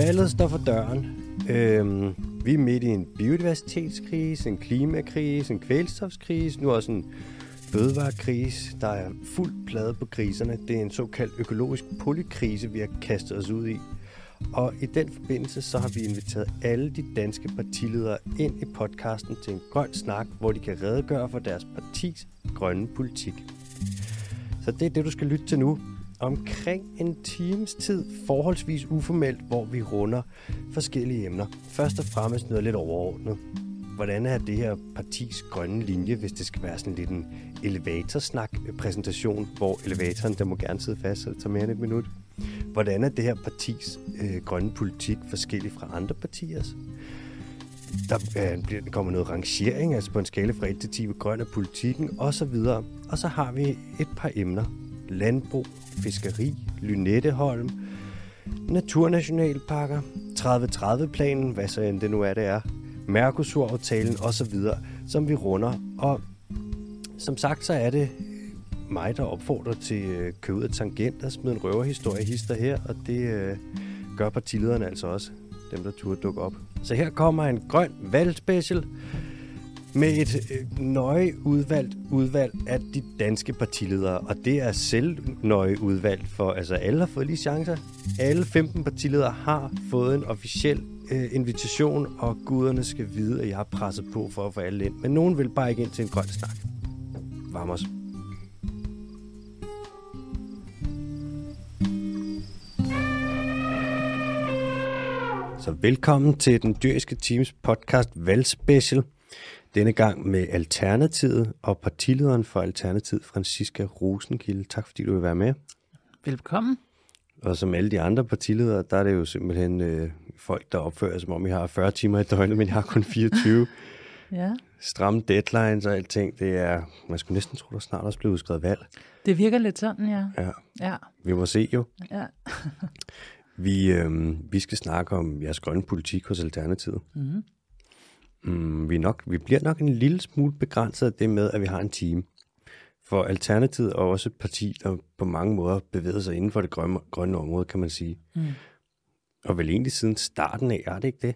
Valget står for døren. Øhm, vi er midt i en biodiversitetskrise, en klimakrise, en kvælstofskrise, nu også en fødevarekrise. Der er fuld plade på kriserne. Det er en såkaldt økologisk polykrise, vi har kastet os ud i. Og i den forbindelse så har vi inviteret alle de danske partiledere ind i podcasten til en grøn snak, hvor de kan redegøre for deres partis grønne politik. Så det er det, du skal lytte til nu. Omkring en times tid, forholdsvis uformelt, hvor vi runder forskellige emner. Først og fremmest noget lidt overordnet. Hvordan er det her partis grønne linje, hvis det skal være sådan lidt en elevatorsnak-præsentation, øh, hvor elevatoren, der må gerne sidde fast, så det tager mere end et minut. Hvordan er det her partis øh, grønne politik forskellig fra andre partiers? Der øh, kommer noget rangering, altså på en skala fra 1 til 10, hvor grøn er politikken, osv. Og så har vi et par emner. Landbrug, fiskeri, Lynetteholm, naturnationalparker, 30-30-planen, hvad så end det nu er, det er, Mercosur-aftalen osv., som vi runder. Og som sagt, så er det mig, der opfordrer til øh, køb ud af tangent og smide en røverhistorie hister her, og det øh, gør partilederne altså også, dem der turde dukke op. Så her kommer en grøn valgspecial med et øh, nøje udvalgt udvalg af de danske partiledere, og det er selv nøje udvalgt for, altså alle har fået lige chancer. Alle 15 partiledere har fået en officiel øh, invitation, og guderne skal vide, at jeg har presset på for at få alle ind. Men nogen vil bare ikke ind til en grøn snak. Vamos. Så velkommen til den dyriske teams podcast Valgspecial. Denne gang med Alternativet og partilederen for Alternativet, Franziska Rosenkilde. Tak fordi du vil være med. Velkommen. Og som alle de andre partiledere, der er det jo simpelthen øh, folk, der opfører sig, som om I har 40 timer i døgnet, men jeg har kun 24. Ja. Stramme deadlines og alting, det er, man skulle næsten tro, der snart også blev udskrevet valg. Det virker lidt sådan, ja. Ja, Ja. vi må se jo. ja. Vi, øh, vi skal snakke om jeres grønne politik hos Alternativet. Mm-hmm. Mm, vi, nok, vi bliver nok en lille smule begrænset af det med, at vi har en team. For Alternativet er også et parti, der på mange måder bevæger sig inden for det grønne, grønne område, kan man sige. Mm. Og vel egentlig siden starten af, er det ikke det?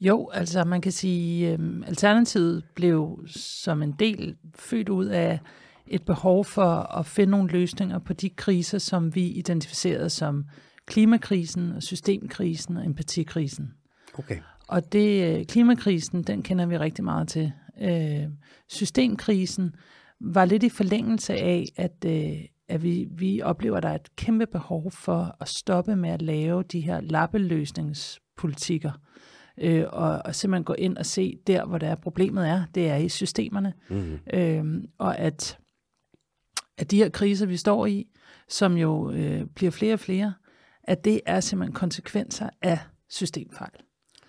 Jo, altså man kan sige, øh, Alternativet blev som en del født ud af et behov for at finde nogle løsninger på de kriser, som vi identificerede som klimakrisen, og systemkrisen og empatikrisen. Okay. Og det øh, klimakrisen, den kender vi rigtig meget til. Øh, systemkrisen var lidt i forlængelse af, at, øh, at vi, vi oplever, at der er et kæmpe behov for at stoppe med at lave de her lappeløsningspolitikker. Øh, og, og simpelthen gå ind og se der, hvor der er problemet er, det er i systemerne. Mm-hmm. Øh, og at, at de her kriser, vi står i, som jo øh, bliver flere og flere, at det er simpelthen konsekvenser af systemfejl.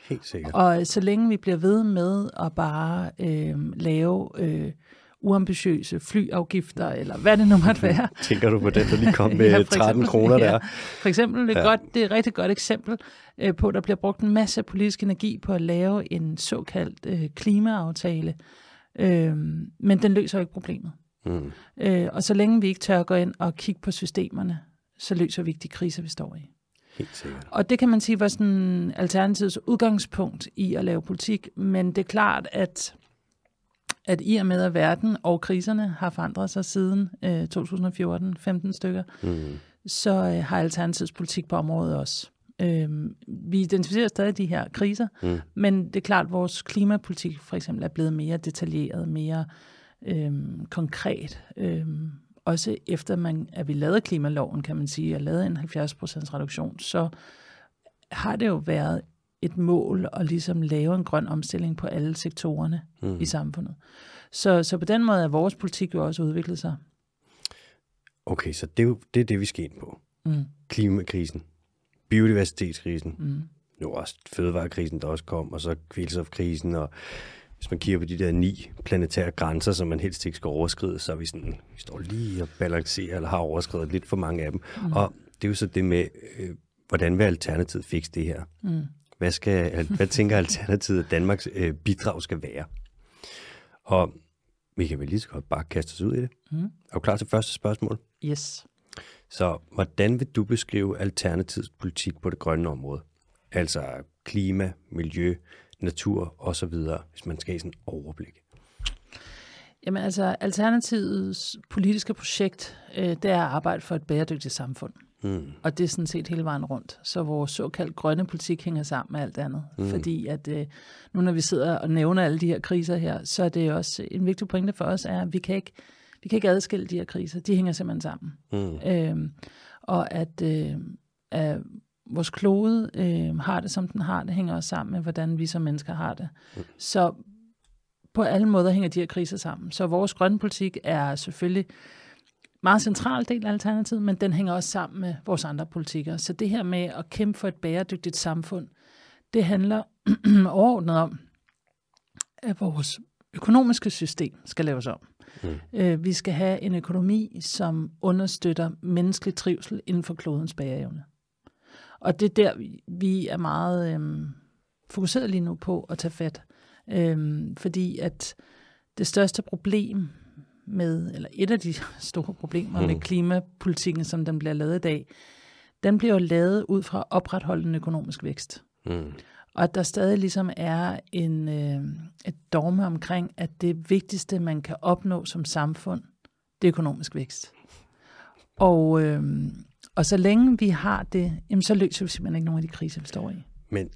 Helt sikkert. Og så længe vi bliver ved med at bare øh, lave øh, uambitiøse flyafgifter, eller hvad det nu måtte være. Tænker du på den, der lige kom med Ja, ja, for 13 eksempel, kroner der? ja. For eksempel, det er, Ja. godt, det er et rigtig godt eksempel øh, på, at der bliver brugt en masse politisk energi på at lave en såkaldt øh, klimaaftale. Øh, men den løser ikke problemet. Mm. Øh, og så længe vi ikke tør at gå ind og kigge på systemerne, så løser vi ikke de kriser, vi står i. Helt sikkert. Og det kan man sige var sådan Alternativets udgangspunkt i at lave politik, men det er klart, at, at i og med, at verden og kriserne har forandret sig siden øh, 2014, 15 stykker, Mm. så øh, har Alternativets politik på området også. Øh, vi identificerer stadig de her kriser, Mm. men det er klart, at vores klimapolitik for eksempel er blevet mere detaljeret, mere øh, konkret. Øh, også efter man, at vi lavede klimaloven, kan man sige, og lavede en 70% reduktion, så har det jo været et mål at ligesom lave en grøn omstilling på alle sektorerne Mm. i samfundet. Så, så på den måde er vores politik jo også udviklet sig. Okay, så det er, jo, det er det, vi skal ind på. Mm. Klimakrisen, biodiversitetskrisen, Mm. nu også fødevarekrisen, der også kom, og så kvælstofkrisen, og hvis man kigger på de der ni planetære grænser, som man helst ikke skal overskride, så er vi sådan, vi står lige og balancerer, eller har overskrevet lidt for mange af dem. Mm. Og det er jo så det med, øh, hvordan vil Alternativet fikse det her? Mm. Hvad, skal, hvad tænker Alternativet, at Danmarks øh, bidrag skal være? Og vi kan vel lige så godt bare kaste os ud i det. Mm. Er du klar til første spørgsmål? Yes. Så hvordan vil du beskrive Alternativets politik på det grønne område? Altså klima, miljø, natur osv., hvis man skal have sådan overblik. Jamen altså, Alternativets politiske projekt, øh, det er at arbejde for et bæredygtigt samfund. Mm. Og det er sådan set hele vejen rundt. Så vores såkaldt grønne politik hænger sammen med alt andet. Mm. Fordi at øh, nu når vi sidder og nævner alle de her kriser her, så er det også en vigtig pointe for os, er, at vi kan ikke, vi kan ikke adskille de her kriser. De hænger simpelthen sammen. Mm. Øhm, og at, øh, at vores klode øh, har det, som den har, det hænger også sammen med, hvordan vi som mennesker har det. Mm. Så på alle måder hænger de her kriser sammen. Så vores grønne politik er selvfølgelig meget central del af Alternativet, men den hænger også sammen med vores andre politikker. Så det her med at kæmpe for et bæredygtigt samfund, det handler overordnet om, at vores økonomiske system skal laves om. Mm. Øh, vi skal have en økonomi, som understøtter menneskelig trivsel inden for klodens bæreevne. Og det er der, vi er meget øhm, fokuseret lige nu på at tage fat. Øhm, fordi at det største problem med, eller et af de store problemer mm. med klimapolitikken, som den bliver lavet i dag, den bliver jo lavet ud fra at opretholde en økonomisk vækst. Mm. Og at der stadig ligesom er en, øh, et dogme omkring, at det vigtigste, man kan opnå som samfund, det er økonomisk vækst. Og, øh, og så længe vi har det, jamen, så løser vi simpelthen ikke nogen af de kriser, vi står i. Men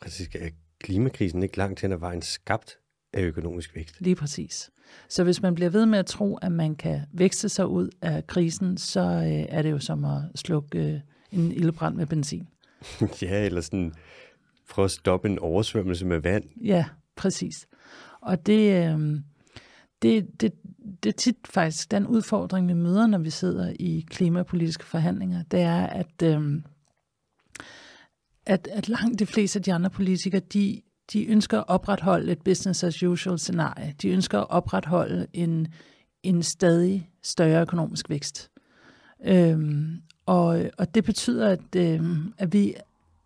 præcis, er klimakrisen ikke langt hen ad vejen skabt af økonomisk vækst? Lige præcis. Så hvis man bliver ved med at tro, at man kan vækste sig ud af krisen, så øh, er det jo som at slukke øh, en ildbrand med benzin. ja, eller sådan prøve at stoppe en oversvømmelse med vand. Ja, præcis. Og det, øh, det, det, det er tit faktisk den udfordring, vi møder, når vi sidder i klimapolitiske forhandlinger, det er, at, øh, at, at langt de fleste af de andre politikere, de, de ønsker at opretholde et business as usual scenarie. De ønsker at opretholde en, en stadig større økonomisk vækst. Øhm, og, og det betyder, at, øhm, at vi,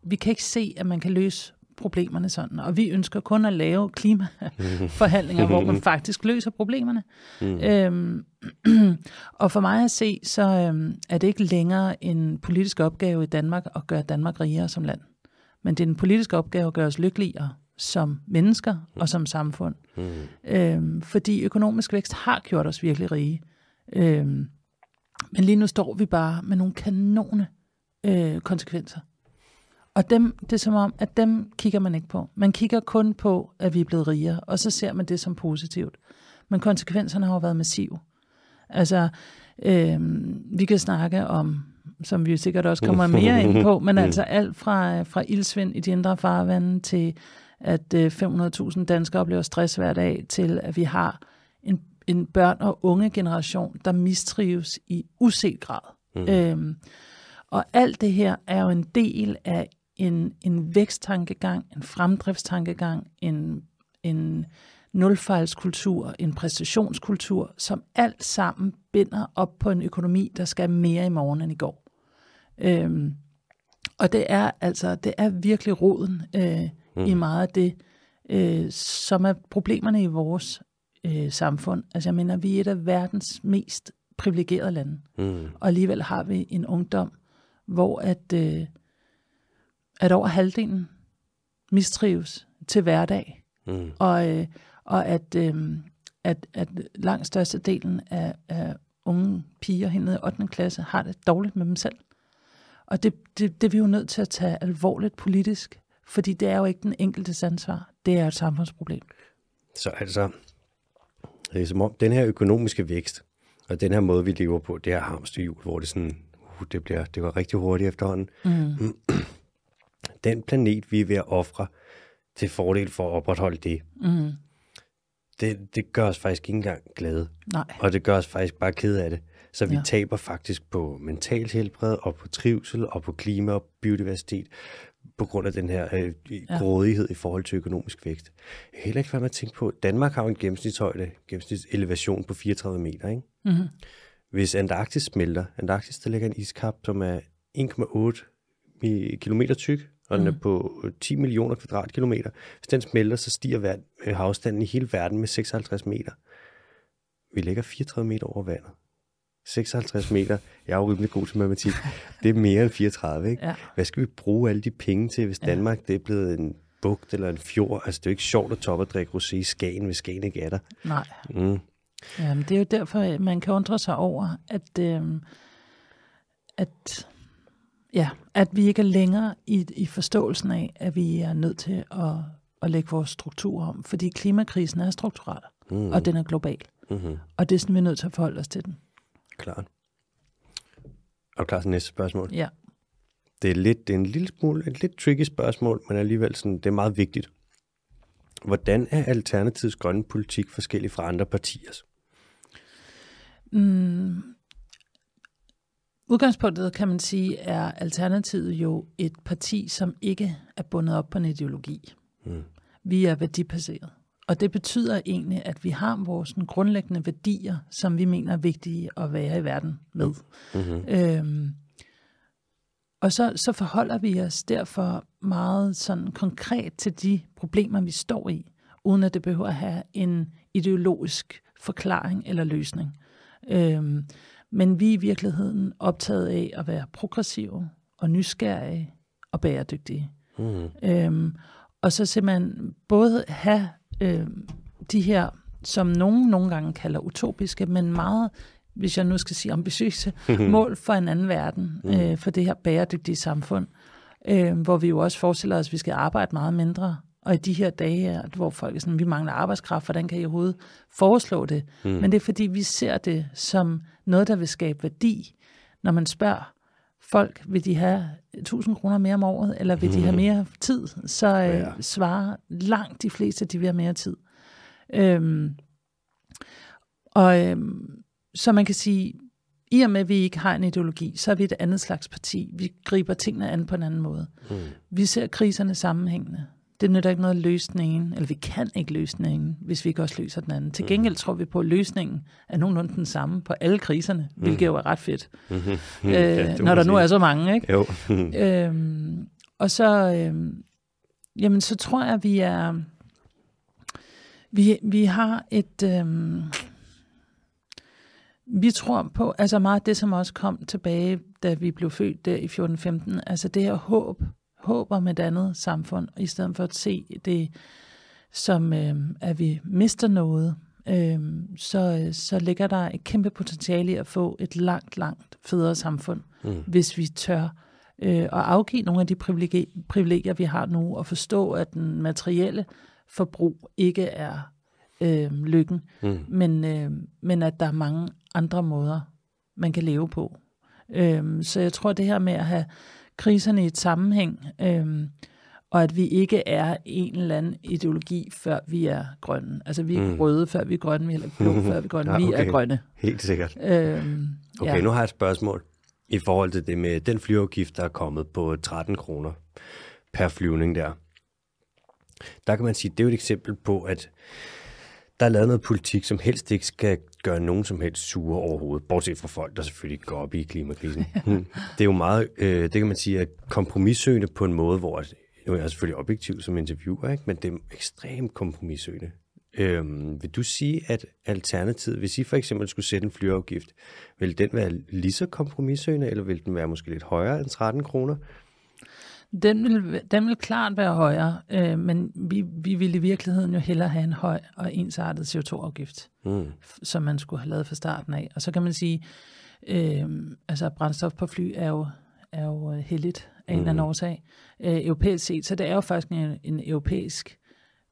vi kan ikke se, at man kan løse problemerne sådan. Og vi ønsker kun at lave klimaforhandlinger, hvor man faktisk løser problemerne. Mm. Øhm, og for mig at se, så øhm, er det ikke længere en politisk opgave i Danmark at gøre Danmark rigere som land. Men det er en politisk opgave at gøre os lykkeligere som mennesker og som samfund. Mm. Øhm, fordi økonomisk vækst har gjort os virkelig rige. Øhm, men lige nu står vi bare med nogle kanone øh, konsekvenser. Og dem, det er som om, at dem kigger man ikke på. Man kigger kun på, at vi er blevet rigere, og så ser man det som positivt. Men konsekvenserne har jo været massive. Altså, øh, vi kan snakke om, som vi sikkert også kommer mere ind på, men altså alt fra, fra ildsvind i de indre farvande til, at øh, 500.000 danskere oplever stress hver dag, til at vi har en, en børn- og unge generation, der mistrives i uset grad. Mm. Øhm, og alt det her er jo en del af en, en væksttankegang, en fremdriftstankegang, en, en nulfejlskultur, en præstationskultur, som alt sammen binder op på en økonomi, der skal mere i morgen end i går. Øhm, og det er altså, det er virkelig roden øh, mm. i meget af det, øh, som er problemerne i vores øh, samfund. Altså jeg mener, vi er et af verdens mest privilegerede lande, mm. og alligevel har vi en ungdom, hvor at øh, at over halvdelen mistrives til hverdag, mm. og, øh, og at, øh, at, at langt størstedelen af, af unge piger henne i 8. klasse har det dårligt med dem selv. Og det, det, det er vi jo nødt til at tage alvorligt politisk, fordi det er jo ikke den enkeltes ansvar, det er et samfundsproblem. Så altså, det er som om den her økonomiske vækst, og den her måde, vi lever på, det her hamsterhjul, hvor det sådan, uh, det, bliver, det går rigtig hurtigt efterhånden. Mm. Den planet, vi er ved at ofre til fordel for at opretholde det, mm. det, det gør os faktisk ikke engang glade. Nej. Og det gør os faktisk bare ked af det. Så vi ja. taber faktisk på mentalt helbred, og på trivsel, og på klima og biodiversitet, på grund af den her øh, grådighed ja. i forhold til økonomisk vækst. Jeg kan heller ikke være med at tænke på, Danmark har jo en gennemsnitshøjde, gennemsnitselevation på 34 meter. Ikke? Mm-hmm. Hvis Antarktis smelter, Antarktis der ligger en iskap, som er 1,8 kilometer tyk, og den er mm. på 10 millioner kvadratkilometer. Hvis den smelter, så stiger vand, øh, havstanden i hele verden med 56 meter. Vi ligger 34 meter over vandet. 56 meter. Jeg er jo rimelig god til matematik. Det er mere end 34, ikke? Ja. Hvad skal vi bruge alle de penge til, hvis Danmark det er blevet en bugt eller en fjord? Altså, det er jo ikke sjovt at toppe og drikke rosé i Skagen, hvis Skagen ikke er der. Nej. Mm. Jamen, det er jo derfor, at man kan undre sig over, at, øh, at, ja, at vi ikke er længere i, i forståelsen af, at vi er nødt til at, at lægge vores struktur om. Fordi klimakrisen er strukturel, mm. og den er global. Mm-hmm. Og det er sådan, vi er nødt til at forholde os til den. Klart. Er du klar til næste spørgsmål? Ja. Det er, lidt, det er en lille smule, et lidt tricky spørgsmål, men alligevel sådan, det er meget vigtigt. Hvordan er Alternativets grønne politik forskellig fra andre partiers? Mm, udgangspunktet, kan man sige, er Alternativet jo et parti, som ikke er bundet op på en ideologi. Mm. Vi er værdibaseret. Og det betyder egentlig, at vi har vores grundlæggende værdier, som vi mener er vigtige at være i verden med. Mm-hmm. Øhm, og så, så forholder vi os derfor meget sådan konkret til de problemer, vi står i, uden at det behøver at have en ideologisk forklaring eller løsning. Øhm, men vi er i virkeligheden optaget af at være progressive og nysgerrige og bæredygtige. Mm. Øhm, og så simpelthen både have øhm, de her, som nogen nogle gange kalder utopiske, men meget, hvis jeg nu skal sige ambitiøse, mål for en anden verden, øh, for det her bæredygtige samfund, øh, hvor vi jo også forestiller os, at vi skal arbejde meget mindre. Og i de her dage, her, hvor folk er sådan, vi mangler arbejdskraft, hvordan kan I overhovedet foreslå det? Mm. Men det er fordi, vi ser det som noget, der vil skabe værdi, når man spørger folk, vil de have 1000 kroner mere om året, eller vil de have mere tid, så øh, Ja. svarer langt de fleste, at de vil have mere tid. Øhm, og øhm, så man kan sige, i og med, at vi ikke har en ideologi, så er vi et andet slags parti. Vi griber tingene an på en anden måde. Mm. Vi ser kriserne sammenhængende. Det nytter ikke noget at løse den ene, eller vi kan ikke løse den ene, hvis vi ikke også løser den anden. Til gengæld tror vi på, at løsningen er nogenlunde den samme på alle kriserne, hvilket jo er ret fedt, Mm-hmm. øh, når der nu er så mange. Ikke? Jo. Øhm, og så, øhm, jamen, så tror jeg, at vi er, vi, vi har et, øhm, vi tror på, altså meget det, som også kom tilbage, da vi blev født der i 14-15, altså det her håb, håb om et andet samfund, i stedet for at se det som, øhm, at vi mister noget, øhm, så, så ligger der et kæmpe potentiale i at få et langt, langt federe samfund, Mm. hvis vi tør øh, at afgive nogle af de privilegier, privilegier, vi har nu, og forstå, at den materielle forbrug ikke er øh, lykken, Mm. men, øh, men at der er mange andre måder, man kan leve på. Øh, så jeg tror, det her med at have kriserne i et sammenhæng, øh, og at vi ikke er en eller anden ideologi, før vi er grønne. Altså, vi er ikke Mm. røde, før vi er grønne, vi er blå, før vi er grønne. Ja, Vi okay. er grønne. Helt sikkert. Øh, Okay, nu har jeg et spørgsmål i forhold til det med den flyafgift, der er kommet på 13 kroner per flyvning der. Der kan man sige, det er jo et eksempel på, at der er lavet noget politik, som helst ikke skal gøre nogen som helst sure overhovedet, bortset fra folk, der selvfølgelig går op i klimakrisen. Hmm. det er jo meget, øh, det kan man sige, at kompromissøgende på en måde, hvor, nu er jeg selvfølgelig objektiv som interviewer, ikke? men det er ekstremt kompromissøgende. Øhm, vil du sige, at alternativet, hvis I for eksempel skulle sætte en flyafgift, vil den være lige så kompromissøgende, eller vil den være måske lidt højere end 13 kroner? Den vil, den vil klart være højere, øh, men vi, vi ville i virkeligheden jo hellere have en høj og ensartet CO2-afgift, Mm. som man skulle have lavet fra starten af. Og så kan man sige, øh, altså brændstof på fly er jo, er jo øh, heldigt af en eller anden årsag, øh, europæisk set. Så det er jo faktisk en, en europæisk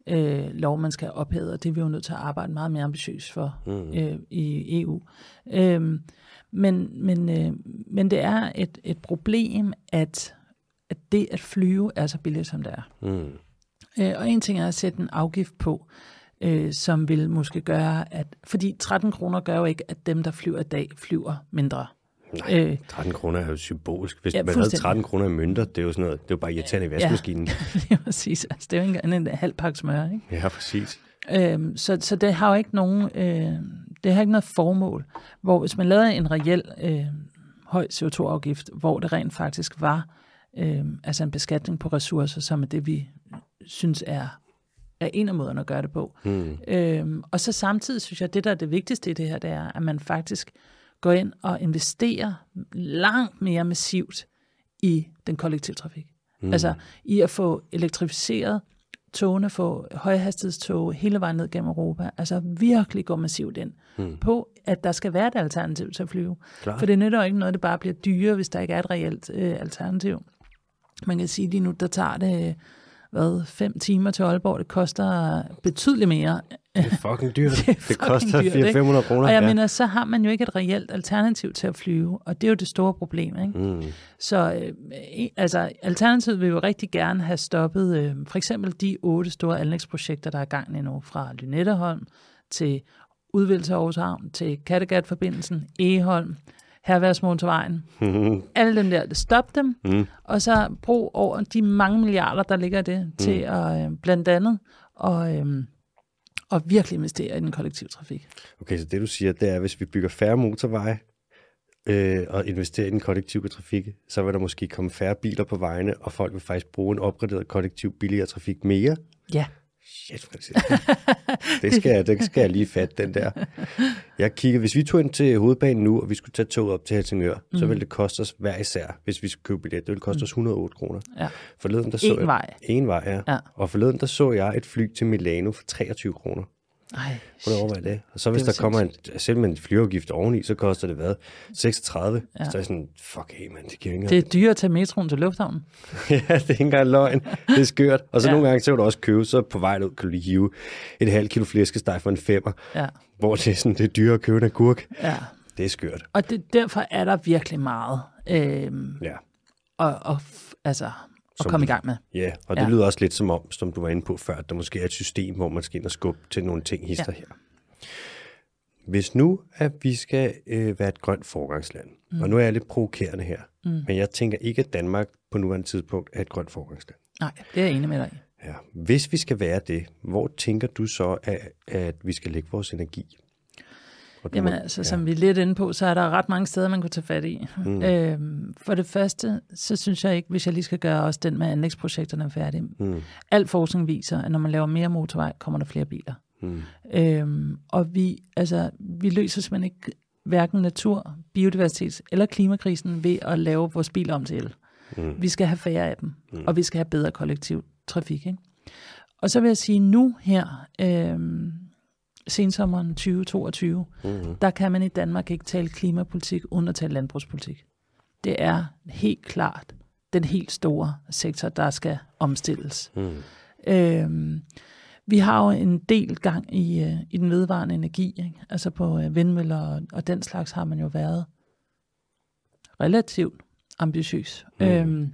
øh, lov, man skal ophæve, og det er vi jo nødt til at arbejde meget mere ambitiøst for Mm. øh, i EU. Øhm, men, men, øh, men det er et, et problem, at, at det at flyve er så billigt, som det er. Mm. Øh, og en ting er at sætte en afgift på, øh, som vil måske gøre, at... Fordi 13 kroner gør jo ikke, at dem, der flyver i dag, flyver mindre. Nej, Øh, 13 kroner er jo symbolsk. Hvis Ja, ja, man havde fuldstændig. 13 kroner i mønter, det er jo sådan noget, det er jo bare irriterende i vaskemaskinen. lige præcis. Altså, det er jo ikke engang en halv pakke smør, ikke? Ja, ja præcis. Øhm, så, så det har jo ikke nogen, øh, det har ikke noget formål. Hvor hvis man lavede en reel øh, høj CO2-afgift, hvor det rent faktisk var øh, altså en beskatning på ressourcer, som er det, vi synes er, er en af måderne at gøre det på. Mm. Øhm, og så samtidig synes jeg, at det, der er det vigtigste i det her, det er, at man faktisk gå ind og investere langt mere massivt i den kollektive trafik. Mm. Altså i at få elektrificeret togene, få højhastighedstog hele vejen ned gennem Europa. Altså virkelig gå massivt ind mm. på, at der skal være et alternativ til at flyve. Klar. For det nytter jo ikke noget, det bare bliver dyrere, hvis der ikke er et reelt øh, alternativ. Man kan sige lige nu, der tager det hvad, fem timer til Aalborg. Det koster betydeligt mere. Det er fucking dyrt. det, det koster 400-500 kroner. Og jeg ja. mener, så har man jo ikke et reelt alternativ til at flyve, og det er jo det store problem. Ikke? Mm. Så øh, altså, alternativet vil jo rigtig gerne have stoppet øh, for eksempel de otte store anlægsprojekter, der er i gang nu, fra Lynetteholm til udvidelse af Aarhus Havn, til Kattegat-forbindelsen, Eholm, herværsmotorvejen. Mm. Alle dem der, stop dem, mm. og så brug over de mange milliarder, der ligger i det, mm. til at øh, blandt andet og, øh, og virkelig investere i den kollektive trafik. Okay, så det du siger, det er, at hvis vi bygger færre motorveje, øh, og investere i den kollektive trafik, så vil der måske komme færre biler på vejene, og folk vil faktisk bruge en opgraderet kollektiv billigere trafik mere. Ja. Shit, det skal, jeg, det skal jeg lige fatte, den der. Jeg kigger, hvis vi tog ind til hovedbanen nu, og vi skulle tage toget op til Helsingør, mm. så ville det koste os hver især, hvis vi skulle købe billet. Det ville koste os 108 kroner. Ja. Forleden, der så en jeg, vej. En vej, ja. ja. Og forleden, der så jeg et fly til Milano for 23 kroner. Ej, Prøv at overveje det. Og så hvis der kommer en, selv en flyafgift oveni, så koster det hvad? 36? Ja. Så er jeg sådan, fuck hey, man, det giver ikke Det er dyrt at tage metroen til lufthavnen. ja, det er ikke engang løgn. Det er skørt. Og så ja. nogle gange, så vil du også købe, så på vej ud kan du lige hive et halvt kilo flæskesteg for en femmer. Ja. Hvor det er, sådan, det er dyrt at købe en agurk. Ja. Det er skørt. Og det, derfor er der virkelig meget. Øhm, ja. Og, og altså, at komme i gang med. Ja, og det ja. lyder også lidt som om, som du var inde på før, at der måske er et system, hvor man skal ind og skubbe til nogle ting hister ja. her. Hvis nu, at vi skal øh, være et grønt forgangsland, mm. og nu er jeg lidt provokerende her, mm. men jeg tænker ikke, at Danmark på nuværende tidspunkt er et grønt forgangsland. Nej, det er jeg enig med dig i. Ja. Hvis vi skal være det, hvor tænker du så, at, at vi skal lægge vores energi? Jamen må, altså, ja. som vi er lidt inde på, så er der ret mange steder, man kunne tage fat i. Mm. Øhm, for det første, så synes jeg ikke, hvis jeg lige skal gøre også den med anlægsprojekterne færdige. Mm. Al forskning viser, at når man laver mere motorvej, kommer der flere biler. Mm. Øhm, og vi, altså, vi løser simpelthen ikke hverken natur, biodiversitet eller klimakrisen ved at lave vores biler om til el. Mm. Vi skal have færre af dem, mm. og vi skal have bedre kollektiv trafik. Ikke? Og så vil jeg sige nu her, øhm, sensommeren 2022, mm-hmm. der kan man i Danmark ikke tale klimapolitik uden at tale landbrugspolitik. Det er helt klart den helt store sektor, der skal omstilles. Mm. Øhm, vi har jo en del gang i, øh, i den vedvarende energi. Ikke? Altså på øh, vindmøller og, og den slags har man jo været relativt ambitiøs. Mm. Øhm,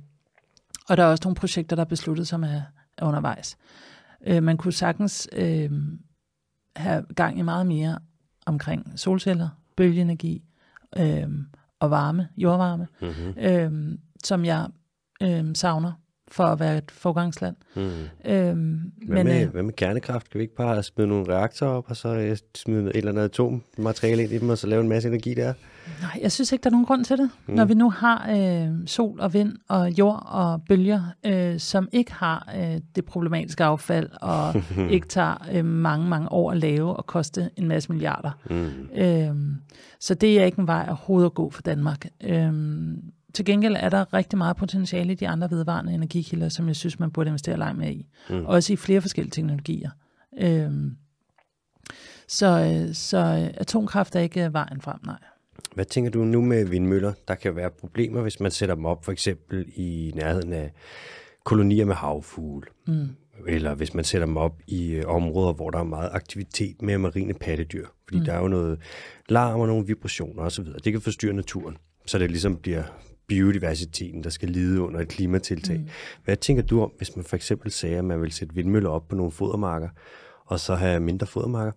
og der er også nogle projekter, der er besluttet, som er, er undervejs. Øh, man kunne sagtens øh, have gang i meget mere omkring solceller, bølgeenergi øh, og varme, jordvarme, mm-hmm. øh, som jeg øh, savner for at være et forgangsland. Mm. Øhm, hvad, men, med, øh, hvad med kernekraft? Kan vi ikke bare smide nogle reaktorer op, og så øh, smide et eller andet atommateriale ind i dem, og så lave en masse energi der? Nej, jeg synes ikke, der er nogen grund til det. Mm. Når vi nu har øh, sol og vind og jord og bølger, øh, som ikke har øh, det problematiske affald, og ikke tager øh, mange, mange år at lave og koste en masse milliarder. Mm. Øh, så det er ikke en vej overhovedet at gå for Danmark. Øh, til gengæld er der rigtig meget potentiale i de andre vedvarende energikilder, som jeg synes, man burde investere langt mere i. Mm. Også i flere forskellige teknologier. Øhm, så, øh, så atomkraft er ikke vejen frem, nej. Hvad tænker du nu med vindmøller? Der kan være problemer, hvis man sætter dem op for eksempel i nærheden af kolonier med havfugle. Mm. Eller hvis man sætter dem op i øh, områder, hvor der er meget aktivitet med marine pattedyr. Fordi mm. der er jo noget larm og nogle vibrationer osv. Det kan forstyrre naturen, så det ligesom bliver biodiversiteten, der skal lide under et klimatiltag. Mm. Hvad tænker du om, hvis man for eksempel sagde, at man vil sætte vindmøller op på nogle fodermarker, og så have mindre fodermarker?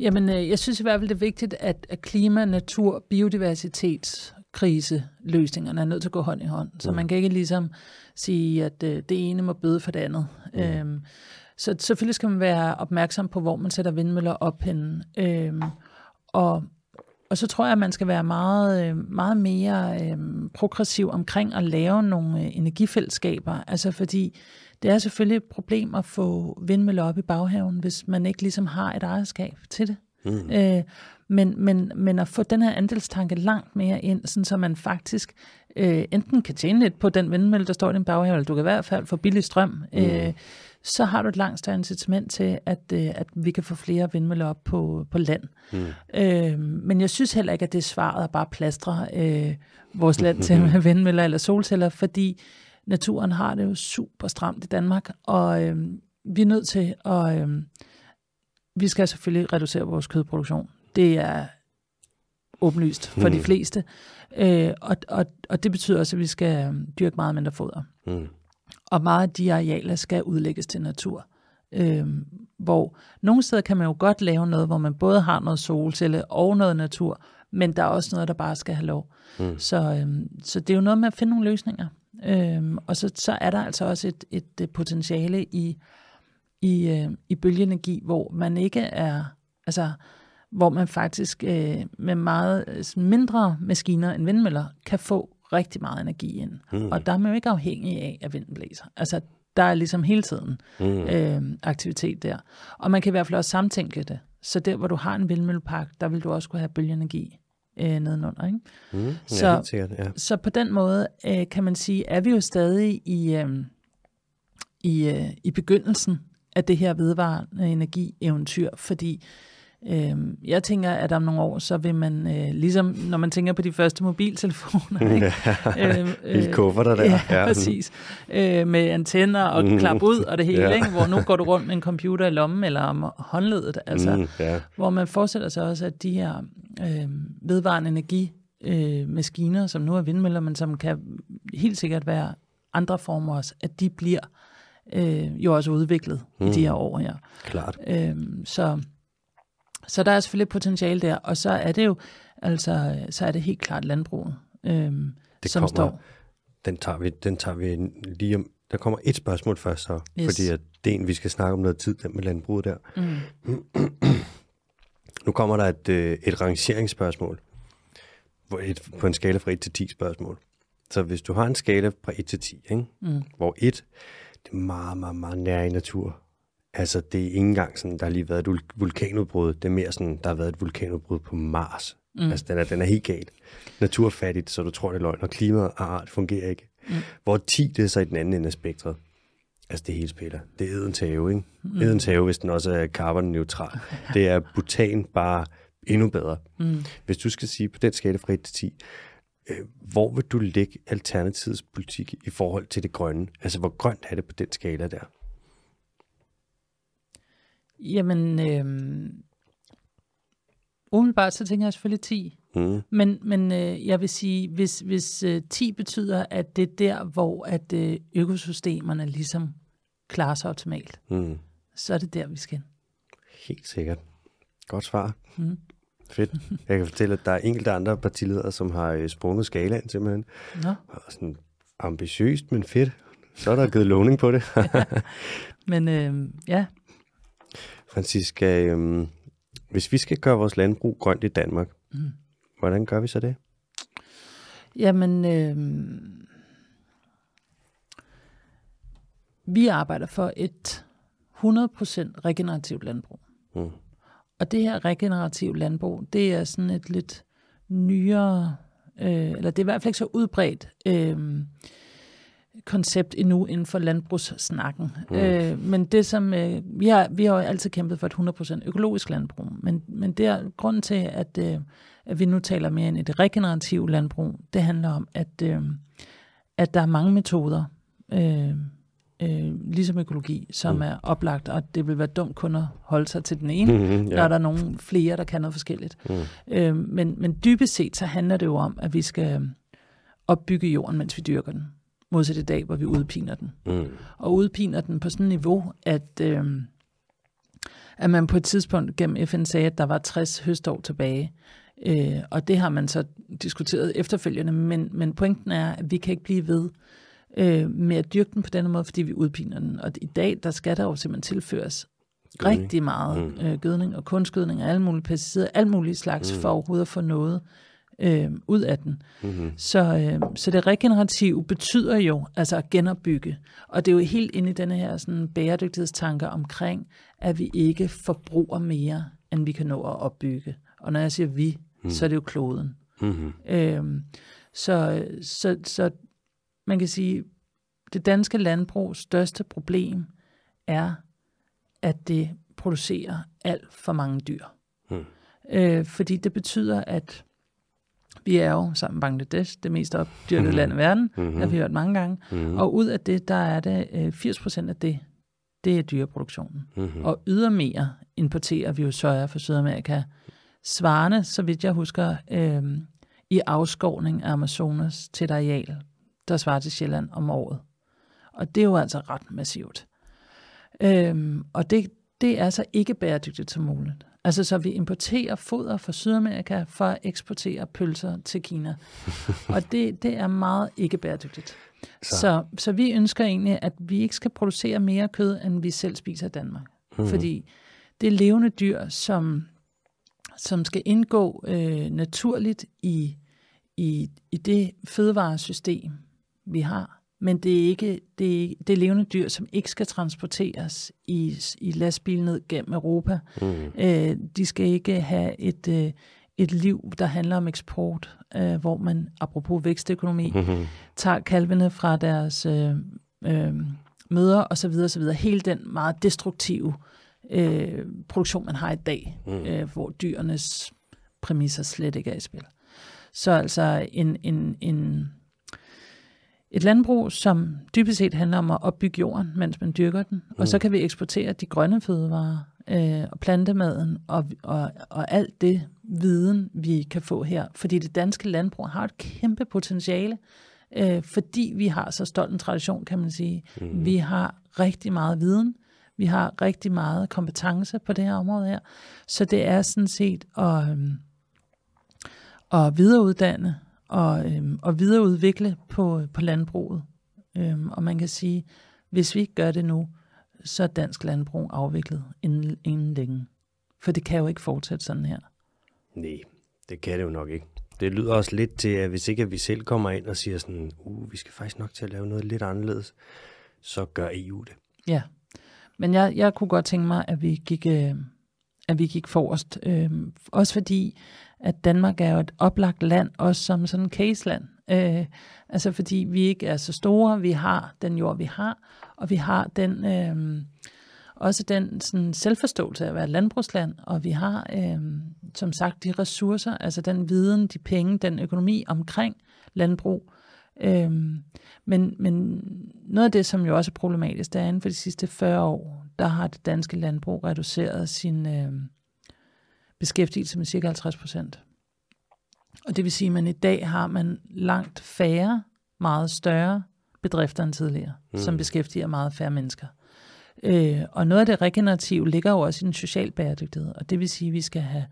Jamen, øh, jeg synes i hvert fald, det er vigtigt, at, klima, natur, biodiversitet, kriseløsningerne er nødt til at gå hånd i hånd. Så mm. man kan ikke ligesom sige, at øh, det ene må bøde for det andet. Mm. Øhm, så selvfølgelig skal man være opmærksom på, hvor man sætter vindmøller op henne. Øhm, og, og så tror jeg, at man skal være meget, øh, meget mere øh, progressiv omkring at lave nogle øh, energifællesskaber. Altså fordi det er selvfølgelig et problem at få vindmøller op i baghaven, hvis man ikke ligesom har et ejerskab til det. Mm. Øh, men, men, men at få den her andelstanke langt mere ind, sådan så man faktisk øh, enten kan tjene lidt på den vindmølle, der står i din baghave, eller du kan i hvert fald få billig strøm, mm. øh, så har du et langt større incitament til, at, øh, at vi kan få flere vindmøller op på, på land. Mm. Øh, men jeg synes heller ikke, at det er svaret at bare plastre øh, vores land til med vindmøller eller solceller, fordi naturen har det jo super stramt i Danmark, og øh, vi er nødt til at... Øh, vi skal selvfølgelig reducere vores kødproduktion. Det er åbenlyst for mm. de fleste. Øh, og, og, og det betyder også, at vi skal øh, dyrke meget mindre foder. Mm. Og meget af de arealer skal udlægges til natur. Øh, hvor nogle steder kan man jo godt lave noget, hvor man både har noget solcelle og noget natur, men der er også noget, der bare skal have lov. Mm. Så, øh, så det er jo noget med at finde nogle løsninger. Øh, og så, så er der altså også et, et, et potentiale i, i, øh, i bølgeenergi, hvor man ikke er... Altså, hvor man faktisk øh, med meget øh, mindre maskiner end vindmøller kan få rigtig meget energi ind. Mm. Og der er man jo ikke afhængig af, at vinden blæser. Altså, der er ligesom hele tiden mm. øh, aktivitet der. Og man kan i hvert fald også samtænke det. Så der, hvor du har en vindmøllepark, der vil du også kunne have bølgeenergi øh, nedenunder. Ikke? Mm. Så, ja, sikkert, ja. så på den måde øh, kan man sige, er vi jo stadig i, øh, i, øh, i begyndelsen af det her vedvarende energi-eventyr, fordi Øh, jeg tænker, at om nogle år, så vil man, øh, ligesom når man tænker på de første mobiltelefoner, ikke? Ja, øh, øh, kufferter der. Ja, ja. præcis. Øh, med antenner og mm. klap ud og det hele, ja. ikke? hvor nu går du rundt med en computer i lommen eller om håndledet, altså, mm, ja. hvor man forestiller sig også, at de her øh, vedvarende energi øh, maskiner, som nu er vindmøller, men som kan helt sikkert være andre former også, at de bliver øh, jo også udviklet mm. i de her år her. Klart. Øh, så så der er selvfølgelig potentiale der, og så er det jo, altså, så er det helt klart landbruget, øhm, det som kommer, står. Den tager, vi, den tager vi lige om. Der kommer et spørgsmål først så, yes. fordi at det er en, vi skal snakke om noget tid, den med landbruget der. Mm. nu kommer der et, øh, et rangeringsspørgsmål, et, på en skala fra 1 til 10 spørgsmål. Så hvis du har en skala fra 1 til 10, ikke? Mm. hvor 1, det er meget, meget, meget nær i natur, Altså, det er ikke engang sådan, der har lige været et vulkanudbrud. Det er mere sådan, der har været et vulkanudbrud på Mars. Mm. Altså, den er, den er helt galt. Naturfattigt, så du tror, det er løgn. Og klimaet ah, det fungerer ikke. Mm. Hvor 10, det er så i den anden ende af spektret. Altså, det hele spiller. Det er Edens have, ikke? Mm. Edens have, hvis den også er carbon-neutral. det er butan bare endnu bedre. Mm. Hvis du skal sige på den skala fra 1 til 10, øh, hvor vil du lægge alternativets politik i forhold til det grønne? Altså, hvor grønt er det på den skala der? Jamen, øh, umiddelbart så tænker jeg selvfølgelig 10. Mm. Men, men øh, jeg vil sige, hvis, hvis øh, 10 betyder, at det er der, hvor at øh, økosystemerne ligesom klarer sig optimalt, mm. så er det der, vi skal. Helt sikkert. Godt svar. Mm. Fedt. Jeg kan fortælle, at der er enkelte andre partiledere, som har øh, sprunget skalaen simpelthen. Nå. Og sådan ambitiøst, men fedt. Så er der givet lovning på det. ja. Men øh, ja, Francisca, øhm, hvis vi skal gøre vores landbrug grønt i Danmark, mm. hvordan gør vi så det? Jamen, øh, vi arbejder for et 100% regenerativt landbrug. Mm. Og det her regenerative landbrug, det er sådan et lidt nyere, øh, eller det er i hvert fald ikke så udbredt øh, koncept endnu inden for landbrugssnakken. Mm. Øh, men det som, øh, vi, har, vi har jo altid kæmpet for et 100% økologisk landbrug, men, men det er grunden til, at, øh, at vi nu taler mere end et regenerativt landbrug, det handler om, at, øh, at der er mange metoder, øh, øh, ligesom økologi, som mm. er oplagt, og det vil være dumt kun at holde sig til den ene, mm, yeah. når der er nogle flere, der kan noget forskelligt. Mm. Øh, men, men dybest set, så handler det jo om, at vi skal opbygge jorden, mens vi dyrker den modsat i dag, hvor vi udpiner den. Mm. Og udpiner den på sådan et niveau, at, øh, at man på et tidspunkt gennem FN sagde, at der var 60 høstår tilbage. Øh, og det har man så diskuteret efterfølgende, men, men pointen er, at vi kan ikke blive ved øh, med at dyrke den på denne måde, fordi vi udpiner den. Og i dag, der skal der jo simpelthen tilføres gødning. rigtig meget mm. øh, gødning og kunstgødning og alle mulige pesticider, alle mulige slags mm. for overhovedet at få noget øh, ud af den. Mm-hmm. Så, øh, så det regenerative betyder jo altså at genopbygge. Og det er jo helt inde i denne her sådan, bæredygtighedstanker omkring, at vi ikke forbruger mere, end vi kan nå at opbygge. Og når jeg siger vi, mm. så er det jo kloden. Mm-hmm. Øhm, så, så, så man kan sige, det danske landbrugs største problem er, at det producerer alt for mange dyr. Mm. Øh, fordi det betyder, at vi er jo sammen med Bangladesh det mest opdyrkede mm. land i verden, mm-hmm. det har vi hørt mange gange, Mm-hmm. og ud af det, der er det øh, 80 procent af det, det er dyreproduktionen. Mm-hmm. Og ydermere importerer vi jo soja fra Sydamerika, svarende, så vidt jeg husker, øh, i afskovning af Amazonas til et areal, der svarer til Sjælland om året. Og det er jo altså ret massivt. Øhm, og det, det er så ikke bæredygtigt som muligt. Altså så vi importerer foder fra Sydamerika for at eksportere pølser til Kina. og det, det er meget ikke bæredygtigt. Så. Så. Så, vi ønsker egentlig, at vi ikke skal producere mere kød, end vi selv spiser i Danmark. Mm. Fordi det er levende dyr, som, som skal indgå øh, naturligt i, i, i det fødevaresystem, vi har. Men det er ikke det er, det er levende dyr, som ikke skal transporteres i, i lastbil ned gennem Europa. Mm. Øh, de skal ikke have et, øh, et liv, der handler om eksport, øh, hvor man, apropos vækstøkonomi, Mm-hmm. tager kalvene fra deres øh, øh, møder og så videre, så videre. Hele den meget destruktive øh, produktion, man har i dag, mm. øh, hvor dyrenes præmisser slet ikke er i spil. Så altså en, en, en, et landbrug, som dybest set handler om at opbygge jorden, mens man dyrker den, mm. og så kan vi eksportere de grønne fødevarer øh, og plantemaden og, og, og alt det viden, vi kan få her. Fordi det danske landbrug har et kæmpe potentiale, øh, fordi vi har så stolt en tradition, kan man sige. Mm. Vi har rigtig meget viden, vi har rigtig meget kompetence på det her område her, så det er sådan set at, øhm, at videreuddanne og, øhm, og videreudvikle på, på landbruget. Øhm, og man kan sige, hvis vi ikke gør det nu, så er dansk landbrug afviklet inden, inden længe. For det kan jo ikke fortsætte sådan her. Nej, det kan det jo nok ikke. Det lyder også lidt til, at hvis ikke at vi selv kommer ind og siger sådan, uh, vi skal faktisk nok til at lave noget lidt anderledes, så gør EU det. Ja, men jeg, jeg kunne godt tænke mig, at vi gik, øh, at vi gik forrest. Øh, også fordi, at Danmark er jo et oplagt land, også som sådan en caseland. Øh, altså fordi vi ikke er så store, vi har den jord, vi har, og vi har den, øh, også den sådan, selvforståelse af at være et landbrugsland, og vi har øh, som sagt de ressourcer, altså den viden, de penge, den økonomi omkring landbrug. Øh, men, men noget af det, som jo også er problematisk, det er inden for de sidste 40 år, der har det danske landbrug reduceret sin øh, beskæftigelse med cirka 50 procent. Og det vil sige, at man i dag har man langt færre, meget større bedrifter end tidligere, mm. som beskæftiger meget færre mennesker. Øh, og noget af det regenerative ligger jo også i den social bæredygtighed, og det vil sige, at vi skal have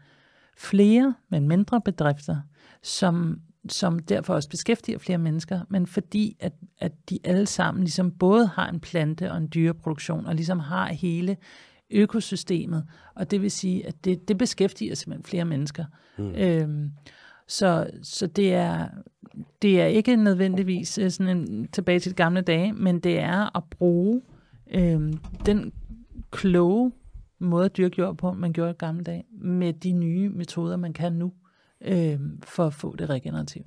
flere, men mindre bedrifter, som, som derfor også beskæftiger flere mennesker, men fordi at, at de alle sammen ligesom både har en plante- og en dyreproduktion, og ligesom har hele økosystemet, og det vil sige, at det, det beskæftiger simpelthen flere mennesker. Mm. Øhm, så, så det er det er ikke nødvendigvis øh, sådan en, tilbage til de gamle dage, men det er at bruge øhm, den kloge måde at dyrke jord på, man gjorde i gamle dage, med de nye metoder, man kan nu, øhm, for at få det regenerative.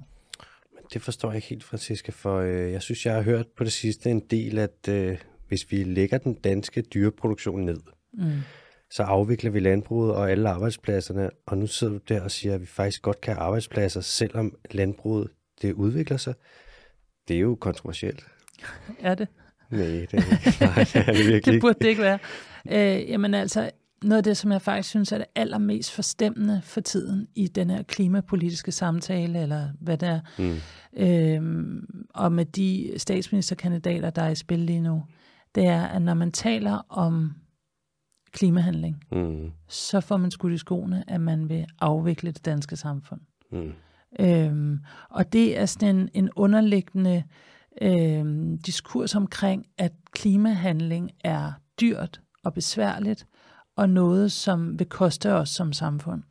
Det forstår jeg ikke helt, Franziska, for øh, jeg synes, jeg har hørt på det sidste en del, at øh, hvis vi lægger den danske dyreproduktion ned, Mm. så afvikler vi landbruget og alle arbejdspladserne, og nu sidder du der og siger, at vi faktisk godt kan have arbejdspladser, selvom landbruget det udvikler sig. Det er jo kontroversielt. Er det? Nej, det er, ikke. Nej, det er det Det burde det ikke være. Øh, jamen altså, noget af det, som jeg faktisk synes er det allermest forstemmende for tiden i den her klimapolitiske samtale, eller hvad det er, Mm. øhm, og med de statsministerkandidater, der er i spil lige nu, det er, at når man taler om klimahandling, Mm. så får man skudt i skoene, at man vil afvikle det danske samfund. Mm. Øhm, og det er sådan en, en underliggende øhm, diskurs omkring, at klimahandling er dyrt og besværligt, og noget, som vil koste os som samfund.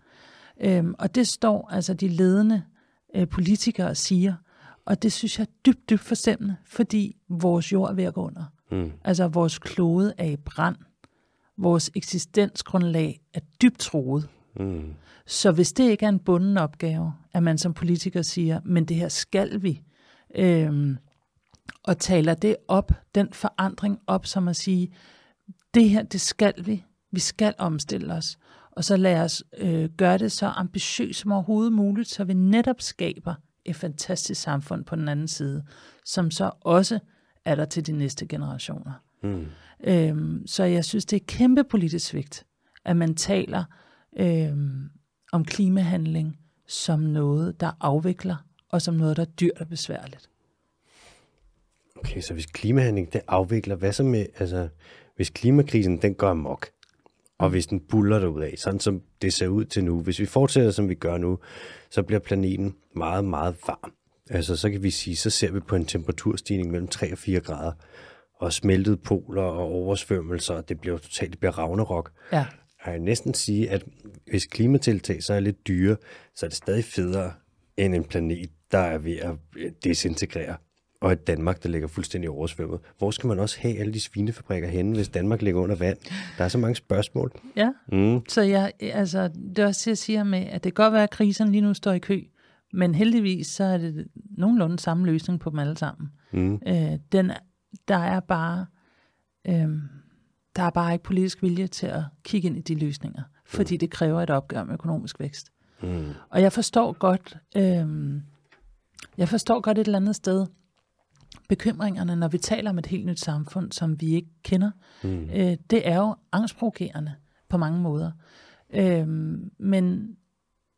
Øhm, og det står altså de ledende øh, politikere siger, og det synes jeg er dybt, dybt forstemmende, fordi vores jord er ved at gå under. Mm. Altså vores klode er i brand, Vores eksistensgrundlag er dybt troet. Mm. Så hvis det ikke er en bunden opgave, at man som politiker siger, men det her skal vi, øhm, og taler det op, den forandring op, som at sige, det her, det skal vi, vi skal omstille os, og så lad os øh, gøre det så ambitiøst som overhovedet muligt, så vi netop skaber et fantastisk samfund på den anden side, som så også er der til de næste generationer. Mm. Øhm, så jeg synes, det er kæmpe politisk svigt, at man taler øhm, om klimahandling som noget, der afvikler, og som noget, der er dyrt og besværligt. Okay, så hvis klimahandling, det afvikler, hvad så med, altså, hvis klimakrisen, den går amok, og hvis den buller af, sådan som det ser ud til nu, hvis vi fortsætter, som vi gør nu, så bliver planeten meget, meget varm. Altså, så kan vi sige, så ser vi på en temperaturstigning mellem 3 og 4 grader, og smeltede poler og oversvømmelser, og det bliver totalt, det bliver ravnerok. Ja. Jeg kan næsten sige, at hvis klimatiltag så er lidt dyre, så er det stadig federe end en planet, der er ved at desintegrere. Og et Danmark, der ligger fuldstændig oversvømmet. Hvor skal man også have alle de svinefabrikker henne, hvis Danmark ligger under vand? Der er så mange spørgsmål. Ja, Mm. så jeg, altså, det er også det, jeg siger med, at det kan godt være, at kriserne lige nu står i kø, men heldigvis så er det nogenlunde samme løsning på dem alle sammen. Mm. Øh, den, der er bare øh, der er bare ikke politisk vilje til at kigge ind i de løsninger, fordi det kræver et opgør med økonomisk vækst. Mm. Og jeg forstår godt, øh, jeg forstår godt et eller andet sted bekymringerne, når vi taler om et helt nyt samfund, som vi ikke kender. Mm. Øh, det er jo angstprovokerende på mange måder. Øh, men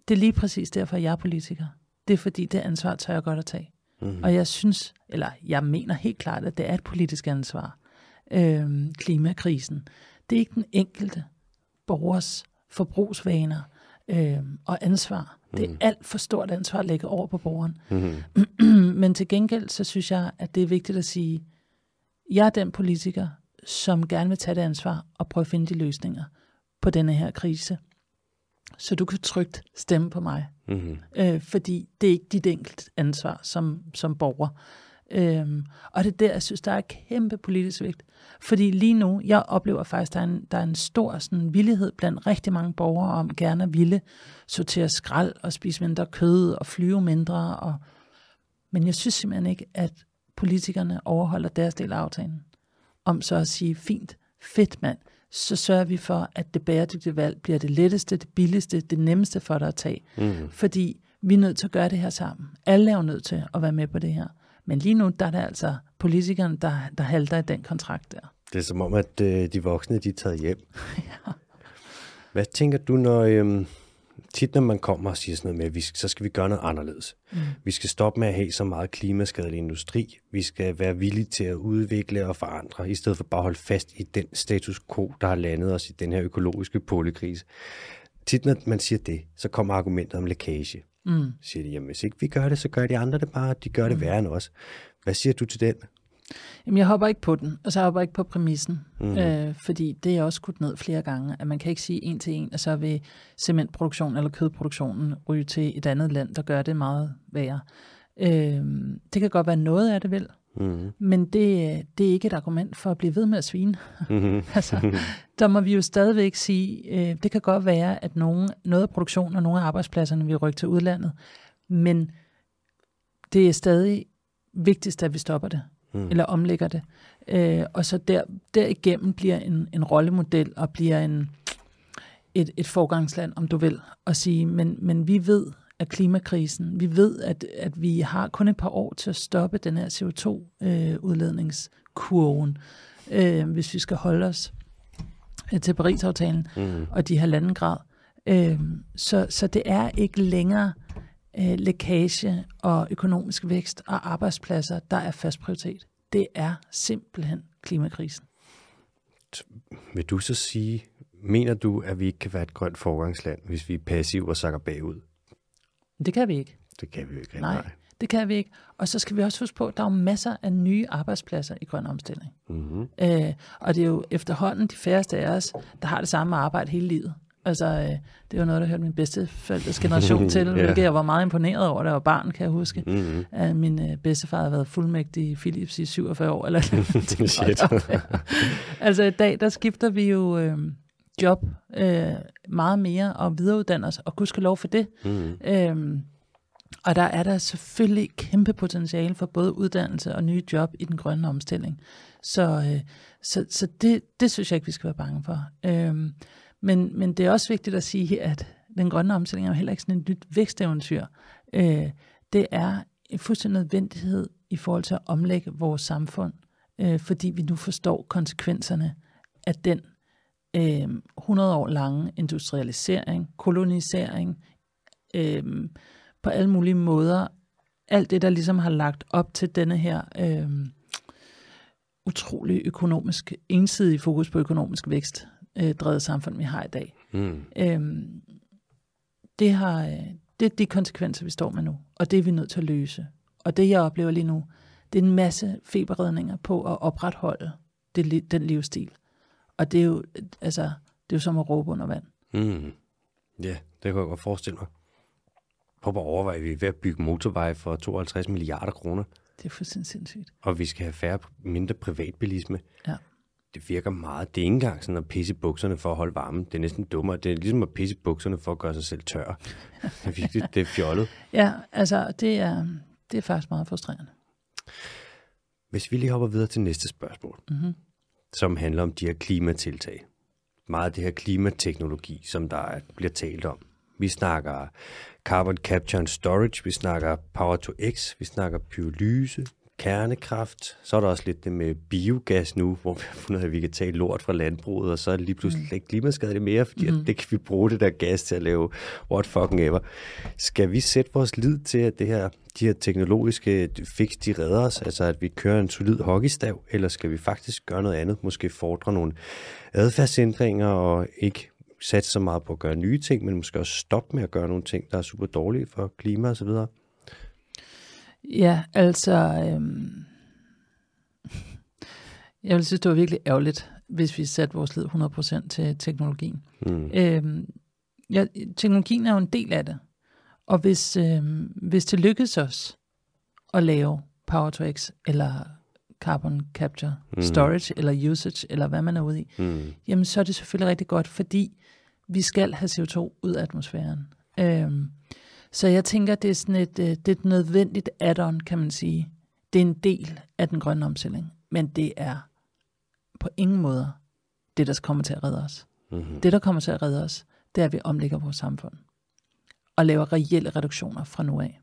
det er lige præcis derfor, jeg er politiker. Det er fordi, det ansvar tør jeg godt at tage. Mm. Og jeg synes, eller jeg mener helt klart, at det er et politisk ansvar. Øh, klimakrisen. Det er ikke den enkelte borgers forbrugsvaner øh, og ansvar. Det er alt for stort ansvar at lægge over på borgeren. Mm. Men til gengæld, så synes jeg, at det er vigtigt at sige, jeg er den politiker, som gerne vil tage det ansvar og prøve at finde de løsninger på denne her krise. Så du kan trygt stemme på mig. Mm. Øh, fordi det er ikke dit enkelt ansvar som, som borger. Øhm, og det er der, jeg synes, der er kæmpe politisk vægt. Fordi lige nu, jeg oplever faktisk, der er en, der er en stor sådan, villighed blandt rigtig mange borgere om gerne at ville sortere skrald og spise mindre kød og flyve mindre. Og... Men jeg synes simpelthen ikke, at politikerne overholder deres del af aftalen. Om så at sige, fint, fedt mand, så sørger vi for, at det bæredygtige valg bliver det letteste, det billigste, det nemmeste for dig at tage. Mm. Fordi vi er nødt til at gøre det her sammen. Alle er jo nødt til at være med på det her. Men lige nu, der er det altså politikerne, der, der halter i den kontrakt der. Det er som om, at øh, de voksne de er taget hjem. Hvad tænker du, når øhm, tit når man kommer og siger sådan noget med, at vi, så skal vi gøre noget anderledes. Mm. Vi skal stoppe med at have så meget klimaskadelig industri. Vi skal være villige til at udvikle og forandre, i stedet for bare at holde fast i den status quo, der har landet os i den her økologiske polekrise. Tit når man siger det, så kommer argumentet om lækage. Mm. Siger de, jamen hvis ikke vi gør det, så gør de andre det bare, de gør det værre end os. Hvad siger du til den? Jamen, jeg hopper ikke på den, og så hopper jeg ikke på præmissen, mm. øh, fordi det er også skudt ned flere gange, at man kan ikke sige en til en, at så vil cementproduktionen eller kødproduktionen ryge til et andet land, der gør det meget værre. Øh, det kan godt være noget af det vel, Mm. men det, det er ikke et argument for at blive ved med at svine. Mm. altså, der må vi jo stadigvæk sige, øh, det kan godt være, at nogen, noget af produktionen og nogle af arbejdspladserne vil rykke til udlandet, men det er stadig vigtigst, at vi stopper det, mm. eller omlægger det. Øh, og så der, derigennem bliver en, en rollemodel og bliver en, et, et forgangsland, om du vil, at sige, men, men vi ved, at klimakrisen, vi ved, at, at vi har kun et par år til at stoppe den her CO2-udledningskurven, øh, hvis vi skal holde os øh, til Paris-aftalen Mm. og de halvanden grad. Øh, så, så det er ikke længere øh, lækage og økonomisk vækst og arbejdspladser, der er fast prioritet. Det er simpelthen klimakrisen. Vil du så sige, mener du, at vi ikke kan være et grønt forgangsland, hvis vi er passive og sakker bagud? Det kan vi ikke. Det kan vi jo ikke. Nej, det kan vi ikke. Og så skal vi også huske på, at der er masser af nye arbejdspladser i grøn omstilling. Mm-hmm. Øh, og det er jo efterhånden de færreste af os, der har det samme arbejde hele livet. Altså, øh, det var noget, der hørte min bedste forældres generation til, Ja. hvilket jeg var meget imponeret over, da jeg var barn, kan jeg huske. Mm-hmm. At min øh, bedstefar havde været fuldmægtig i Philips i 47 år. Eller Shit. altså i dag, der skifter vi jo øh, job øh, meget mere og videreuddanner os, og gudskelov for det. Mm-hmm. Øhm, og der er der selvfølgelig kæmpe potentiale for både uddannelse og nye job i den grønne omstilling. Så, øh, så, så det, det synes jeg ikke, vi skal være bange for. Øhm, men, men det er også vigtigt at sige, at den grønne omstilling er jo heller ikke sådan et nyt væksteventyr. Øh, det er en fuldstændig nødvendighed i forhold til at omlægge vores samfund, øh, fordi vi nu forstår konsekvenserne af den øh, 100 år lange industrialisering, kolonisering, øh, på alle mulige måder. Alt det, der ligesom har lagt op til denne her øh, utrolig økonomisk, ensidige fokus på økonomisk vækst, øh, drevet samfund, vi har i dag. Mm. Øh, det, har, øh, det er de konsekvenser, vi står med nu, og det er vi nødt til at løse. Og det, jeg oplever lige nu, det er en masse feberredninger på at opretholde det, den livsstil. Og det er jo, altså, det er jo som at råbe under vand. Mm. Ja, det kan jeg godt forestille mig. Prøv at overveje, at vi er ved at bygge motorveje for 52 milliarder kroner, Det er fuldstændig sindssygt. og vi skal have færre, mindre privatbilisme. Ja. Det virker meget. Det er ikke engang sådan at pisse bukserne for at holde varmen. Det er næsten dummere. Det er ligesom at pisse bukserne for at gøre sig selv tør. Det er virkelig, det er fjollet. Ja, altså, det er, det er faktisk meget frustrerende. Hvis vi lige hopper videre til næste spørgsmål, Mm-hmm. som handler om de her klimatiltag. Meget af det her klimateknologi, som der er- bliver talt om. Vi snakker carbon capture and storage, vi snakker power to x, vi snakker pyrolyse, kernekraft. Så er der også lidt det med biogas nu, hvor vi har fundet at vi kan tage lort fra landbruget, og så er det lige pludselig mm. ikke klimaskadeligt mere, fordi mm. at det kan vi bruge det der gas til at lave what fucking ever. Skal vi sætte vores lid til, at det her, de her teknologiske fix, de redder os, altså at vi kører en solid hockeystav, eller skal vi faktisk gøre noget andet, måske fordre nogle adfærdsændringer og ikke satse så meget på at gøre nye ting, men måske også stoppe med at gøre nogle ting, der er super dårlige for klima og så videre. Ja, altså, øhm, jeg vil synes, det var virkelig ærgerligt, hvis vi satte vores lid 100% til teknologien. Mm. Øhm, ja, teknologien er jo en del af det, og hvis, øhm, hvis det lykkes os at lave Power to X, eller carbon capture, Mhm. storage, eller usage, eller hvad man er ude i, Mm. jamen så er det selvfølgelig rigtig godt, fordi vi skal have CO2 ud af atmosfæren. Øhm, så jeg tænker, det er sådan et, øh, det er et nødvendigt add-on, kan man sige. Det er en del af den grønne omstilling, men det er på ingen måde det, der kommer til at redde os. Mm-hmm. Det, der kommer til at redde os, det er, at vi omlægger vores samfund og laver reelle reduktioner fra nu af.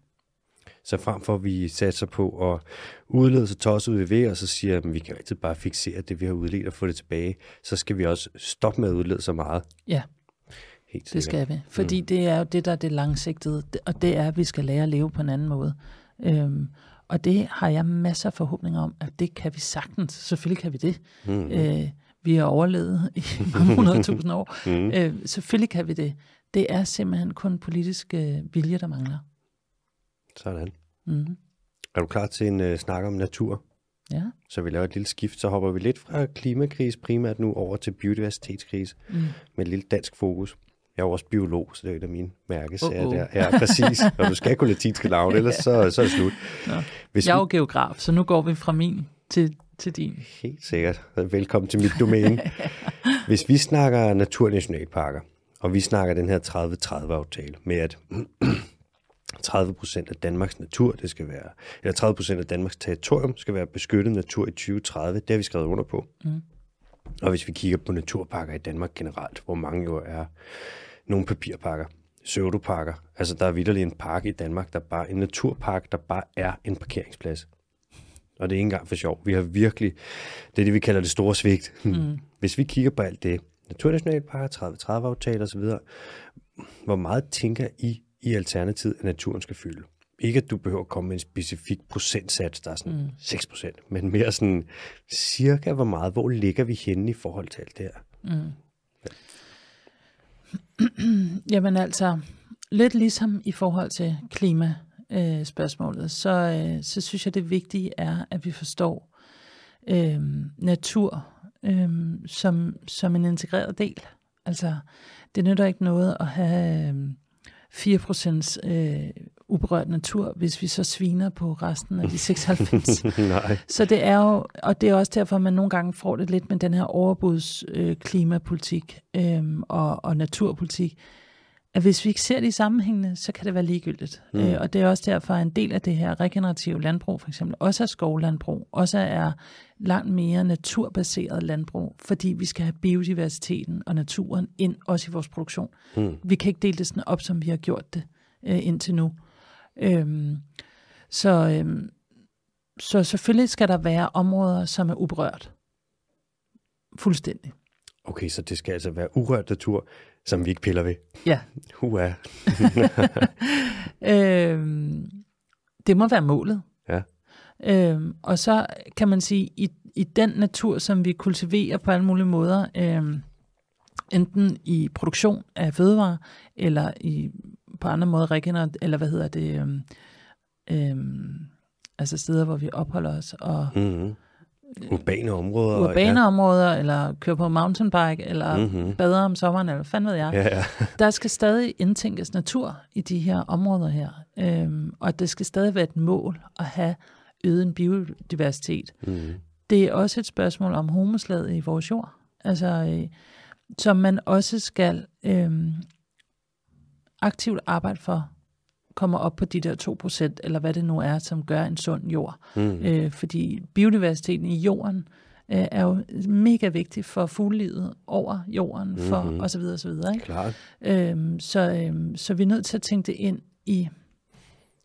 Så frem for at vi satser på at udlede så tosset ud i ved, og så siger, at vi kan altid bare fixere det, vi har udledt og få det tilbage, så skal vi også stoppe med at udlede så meget. Ja, Helt det skal vi. Fordi mm. det er jo det, der er det langsigtede, og det er, at vi skal lære at leve på en anden måde. Øhm, og det har jeg masser af forhåbninger om, at det kan vi sagtens. Selvfølgelig kan vi det. Mm. Øh, vi har overlevet i mange hundredtusind år. Mm. Øh, selvfølgelig kan vi det. Det er simpelthen kun politisk øh, vilje, der mangler. Sådan. Mm. Er du klar til en uh, snak om natur? Ja. Så vi laver et lille skift, så hopper vi lidt fra klimakrise primært nu over til biodiversitetskrise Mm. med et lille dansk fokus. Jeg er jo også biolog, så det er et af mine mærkesager Uh-oh. der. Ja, præcis. Og du skal kunne latinske navn, ellers så, så er det slut. Nå. Hvis Jeg er jo geograf, så nu går vi fra min til, til din. Helt sikkert. Velkommen til mit domæne. Hvis vi snakker naturnationalparker, og vi snakker den her 30-30-aftale med, at 30 procent af Danmarks natur, det skal være, eller 30 procent af Danmarks territorium skal være beskyttet natur i 2030, det har vi skrevet under på. Mm. Og hvis vi kigger på naturparker i Danmark generelt, hvor mange jo er nogle papirparker, pseudoparker, altså der er vidderlig en park i Danmark, der bare en naturpark, der bare er en parkeringsplads. Og det er ikke engang for sjov. Vi har virkelig, det er det, vi kalder det store svigt. Mm. Hvis vi kigger på alt det, naturnationalparker, 30-30-aftaler osv., hvor meget tænker I i alternativet, at naturen skal fylde? Ikke at du behøver at komme med en specifik procentsats, der er sådan Mm. 6 procent, men mere sådan cirka hvor meget, hvor ligger vi henne i forhold til alt det her? Mm. Jamen altså, lidt ligesom i forhold til klimaspørgsmålet, øh, spørgsmålet, så, øh, så synes jeg, det vigtige er, at vi forstår øh, natur øh, som, som en integreret del. Altså, det nytter ikke noget at have øh, 4% øh, uberørt natur, hvis vi så sviner på resten af de 96. Nej. Så det er jo, og det er også derfor, man nogle gange får det lidt med den her overbuds øh, klimapolitik øh, og, og naturpolitik, at hvis vi ikke ser det i sammenhængende, så kan det være ligegyldigt. Mm. Øh, og det er også derfor, at en del af det her regenerative landbrug, for eksempel, også er skovlandbrug, også er langt mere naturbaseret landbrug, fordi vi skal have biodiversiteten og naturen ind også i vores produktion. Mm. Vi kan ikke dele det sådan op, som vi har gjort det øh, indtil nu. Øhm, så, øhm, så selvfølgelig skal der være områder, som er uberørt. Fuldstændig. Okay, så det skal altså være urørt natur, som vi ikke piller ved. Ja. Hua. øhm, det må være målet. Ja. Øhm, og så kan man sige, i, i den natur, som vi kultiverer på alle mulige måder, øhm, enten i produktion af fødevarer, eller i på andre måder regener, eller hvad hedder det, øhm, øhm, altså steder, hvor vi opholder os, og mm-hmm. urbane områder. Urbane ja. områder, eller kører på mountainbike, eller mm-hmm. bader om sommeren, eller hvad fanden ved jeg. Ja, ja. Der skal stadig indtænkes natur i de her områder her, øhm, og det skal stadig være et mål at have øget en biodiversitet. Mm-hmm. Det er også et spørgsmål om homoslaget i vores jord, altså øh, som man også skal øhm, aktivt arbejde for kommer op på de der 2%, eller hvad det nu er, som gør en sund jord. Mm. Øh, fordi biodiversiteten i jorden øh, er jo mega vigtig for fuglelivet over jorden, for mm-hmm. og så videre, og så videre. Ikke? Klart. Øhm, så, øhm, så vi er nødt til at tænke det ind i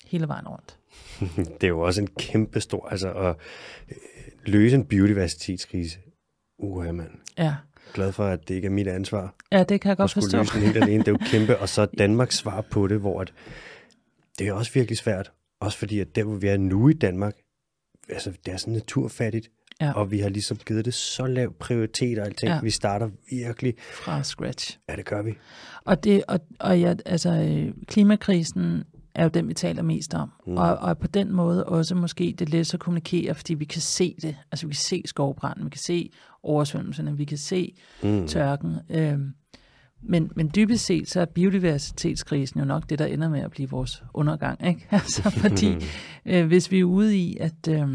hele vejen rundt. det er jo også en kæmpe stor, altså at øh, løse en biodiversitetskrise. Uha, mand. Ja glad for, at det ikke er mit ansvar. Ja, det kan jeg godt forstå. Løse den helt alene. Det er jo kæmpe. Og så Danmarks svar på det, hvor at, det er også virkelig svært. Også fordi, at der, hvor vi er nu i Danmark, altså, det er sådan naturfattigt. Ja. Og vi har ligesom givet det så lav prioritet og alting. Ja. Vi starter virkelig... Fra scratch. Ja, det gør vi. Og, det, og, og ja, altså, øh, klimakrisen er jo den, vi taler mest om. Mm. Og, og på den måde også måske det let at kommunikere, fordi vi kan se det. Altså vi kan se skovbranden, vi kan se oversvømmelserne, vi kan se mm. tørken. Øhm, men, men dybest set, så er biodiversitetskrisen jo nok det, der ender med at blive vores undergang. Ikke? Altså, fordi øh, hvis vi er ude i, at... Øh,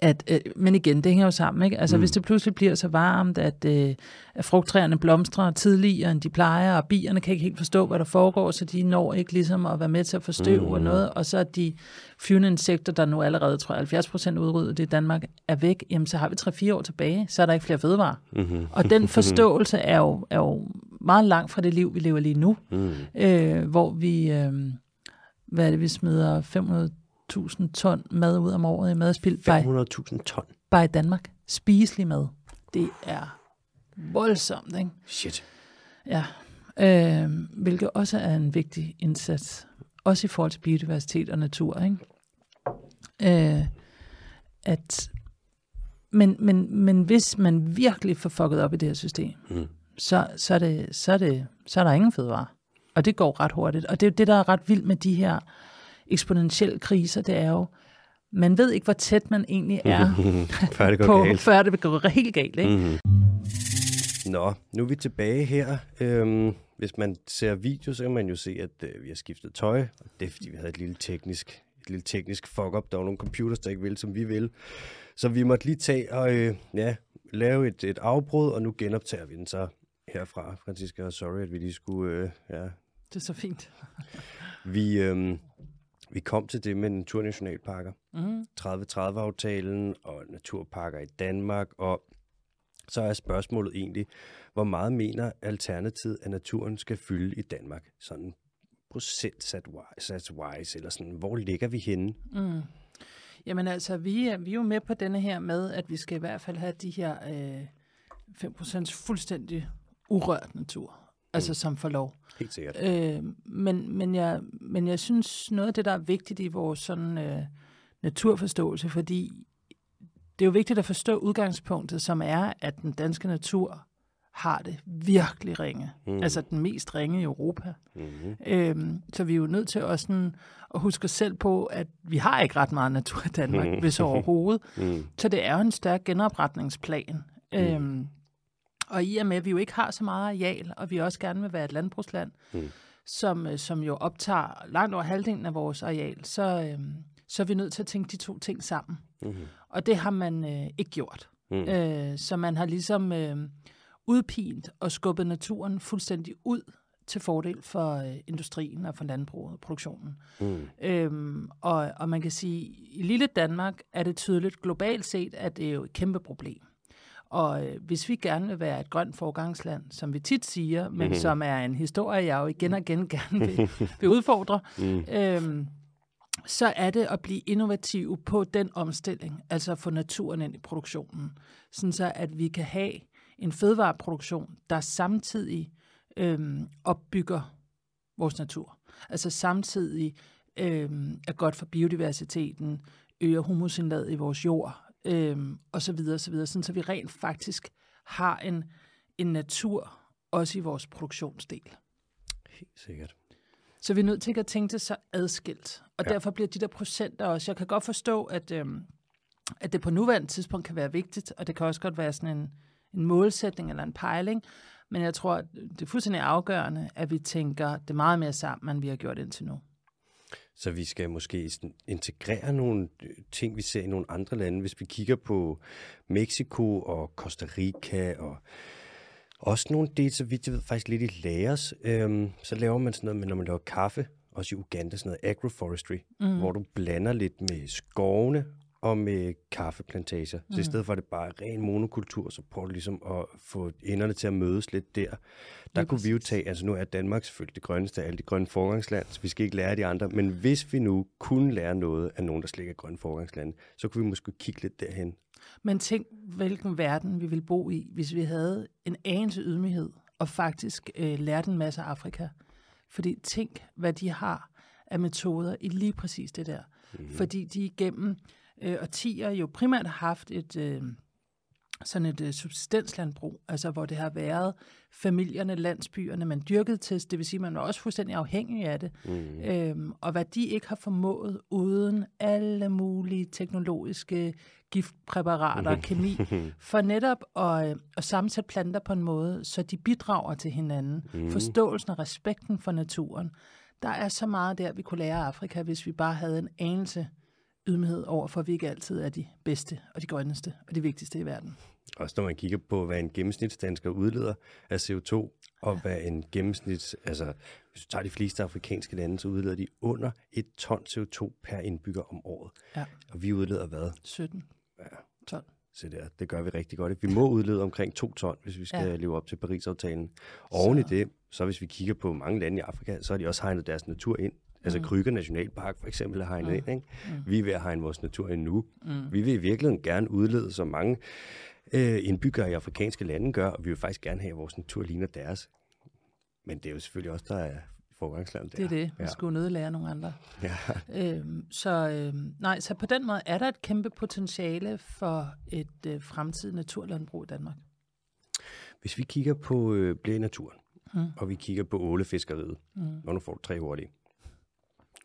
at, øh, men igen, det hænger jo sammen, ikke? Altså, mm. hvis det pludselig bliver så varmt, at, øh, at frugttræerne blomstrer tidligere, end de plejer, og bierne kan ikke helt forstå, hvad der foregår, så de når ikke ligesom at være med til at forstøve mm. og noget, og så er de flyvende insekter, der nu allerede, tror jeg, 70 procent udryddet i Danmark, er væk, jamen så har vi 3-4 år tilbage, så er der ikke flere fødevarer. Mm-hmm. Og den forståelse er jo, er jo meget langt fra det liv, vi lever lige nu, mm. øh, hvor vi, øh, hvad er det, vi smider 500 500.000 ton mad ud om året i madspil. 500.000 ton? Bare i Danmark. Spiselig mad. Det er voldsomt, ikke? Shit. Ja. Øh, hvilket også er en vigtig indsats. Også i forhold til biodiversitet og natur, ikke? Øh, at, men, men, men hvis man virkelig får fucket op i det her system, mm. så, så, er det, så, er det, så er der ingen fødevare. Og det går ret hurtigt. Og det er jo det, der er ret vildt med de her eksponentielle kriser, det er jo, man ved ikke, hvor tæt man egentlig er, før, det går på, galt. før det går helt galt. Ikke? Mm-hmm. Nå, nu er vi tilbage her. Øhm, hvis man ser video, så kan man jo se, at øh, vi har skiftet tøj. Og det er, fordi vi havde et lille teknisk, et lille teknisk fuck-up. Der var nogle computers, der ikke ville, som vi vil. Så vi måtte lige tage og øh, ja, lave et, et afbrud, og nu genoptager vi den så herfra. Franziska, sorry, at vi lige skulle... Øh, ja. Det er så fint. vi... Øh, vi kom til det med naturnationalparker. Mm. 30-30-aftalen og naturparker i Danmark. Og så er spørgsmålet egentlig, hvor meget mener Alternativet, at naturen skal fylde i Danmark? Sådan procentsats-wise, eller sådan, hvor ligger vi henne? Mm. Jamen altså, vi er, vi er jo med på denne her med, at vi skal i hvert fald have de her øh, 5% fuldstændig urørt natur altså som får lov. Helt sikkert. Øh, men, men, jeg, men jeg synes, noget af det, der er vigtigt i vores sådan, øh, naturforståelse, fordi det er jo vigtigt at forstå udgangspunktet, som er, at den danske natur har det virkelig ringe. Mm. Altså den mest ringe i Europa. Mm-hmm. Øhm, så vi er jo nødt til også sådan at huske selv på, at vi har ikke ret meget natur i Danmark, mm. hvis overhovedet. Mm. Så det er jo en stærk genopretningsplan. Mm. Øhm, Og i og med, at vi jo ikke har så meget areal, og vi også gerne vil være et landbrugsland, mm. som, øh, som jo optager langt over halvdelen af vores areal, så, øh, så er vi nødt til at tænke de to ting sammen. Mm-hmm. Og det har man øh, ikke gjort. Mm. Øh, så man har ligesom øh, udpint og skubbet naturen fuldstændig ud til fordel for øh, industrien og for landbruget og produktionen. Mm. Øhm, og, og man kan sige, at i lille Danmark er det tydeligt globalt set, at det er jo et kæmpe problem. Og øh, hvis vi gerne vil være et grønt forgangsland, som vi tit siger, men mm. som er en historie, jeg jo igen og igen gerne vil, vil udfordre, mm. øhm, så er det at blive innovativ på den omstilling, altså at få naturen ind i produktionen, sådan så at vi kan have en fødevareproduktion, der samtidig øhm, opbygger vores natur. Altså samtidig øhm, er godt for biodiversiteten, øger humusindlaget i vores jord, øhm, og så videre, så videre, sådan så vi rent faktisk har en, en natur også i vores produktionsdel. Helt sikkert. Så vi er nødt til at tænke det så adskilt. Og ja. derfor bliver de der procenter også. Jeg kan godt forstå, at, øhm, at det på nuværende tidspunkt kan være vigtigt, og det kan også godt være sådan en, en målsætning eller en pejling. Men jeg tror, at det er fuldstændig afgørende, at vi tænker det meget mere sammen, end vi har gjort indtil nu. Så vi skal måske integrere nogle ting, vi ser i nogle andre lande. Hvis vi kigger på Mexico og Costa Rica og også nogle dele, så vidt jeg ved, faktisk lidt i Laos, øhm, så laver man sådan noget med, når man laver kaffe, også i Uganda, sådan noget agroforestry, mm. hvor du blander lidt med skovene og med kaffeplantager. Mm. Så i mm. stedet for at det bare er ren monokultur, så prøver du ligesom at få enderne til at mødes lidt der. Der kunne præcis. vi jo tage, altså nu er Danmark selvfølgelig det grønneste af alle de grønne forgangsland, så vi skal ikke lære de andre, men hvis vi nu kunne lære noget af nogen, der slet ikke er grønne forgangsland, så kunne vi måske kigge lidt derhen. Men tænk, hvilken verden vi ville bo i, hvis vi havde en anelse ydmyghed og faktisk øh, lærte en masse af Afrika. Fordi tænk, hvad de har af metoder i lige præcis det der. Mm. Fordi de igennem øh, årtier jo primært haft et... Øh, sådan et øh, subsistenslandbrug, altså hvor det har været familierne, landsbyerne, man dyrkede til, det vil sige, man var også fuldstændig afhængig af det, mm. øhm, og hvad de ikke har formået uden alle mulige teknologiske giftpræparater og kemi, for netop at, øh, at sammensætte planter på en måde, så de bidrager til hinanden. Mm. Forståelsen og respekten for naturen. Der er så meget der, vi kunne lære af Afrika, hvis vi bare havde en anelse ydmyghed over for, at vi ikke altid er de bedste og de grønneste og de vigtigste i verden. Også når man kigger på, hvad en gennemsnitsdansker udleder af CO2, og ja. hvad en gennemsnits... Altså, hvis du tager de fleste afrikanske lande, så udleder de under et ton CO2 per indbygger om året. Ja. Og vi udleder hvad? 17. Ja. 12. Så der, det gør vi rigtig godt. Vi må udlede omkring 2 ton, hvis vi skal ja. leve op til Paris-aftalen. Oven så. i det, så hvis vi kigger på mange lande i Afrika, så har de også hegnet deres natur ind Altså mm. Kryger Nationalpark for eksempel er hegnet mm. ind. Ikke? Mm. Vi er ved at hegne vores natur ind nu. Mm. Vi vil i virkeligheden gerne udlede så mange øh, indbyggere i afrikanske lande gør, og vi vil faktisk gerne have, at vores natur ligner deres. Men det er jo selvfølgelig også, der er forgangsland der. Det er det. Vi ja. skulle nødt lære nogle andre. Ja. Øhm, så, øhm, nej, så på den måde er der et kæmpe potentiale for et øh, fremtidigt naturlandbrug i Danmark. Hvis vi kigger på øh, naturen, mm. og vi kigger på ålefiskeriet, mm. og nu får du tre hurtige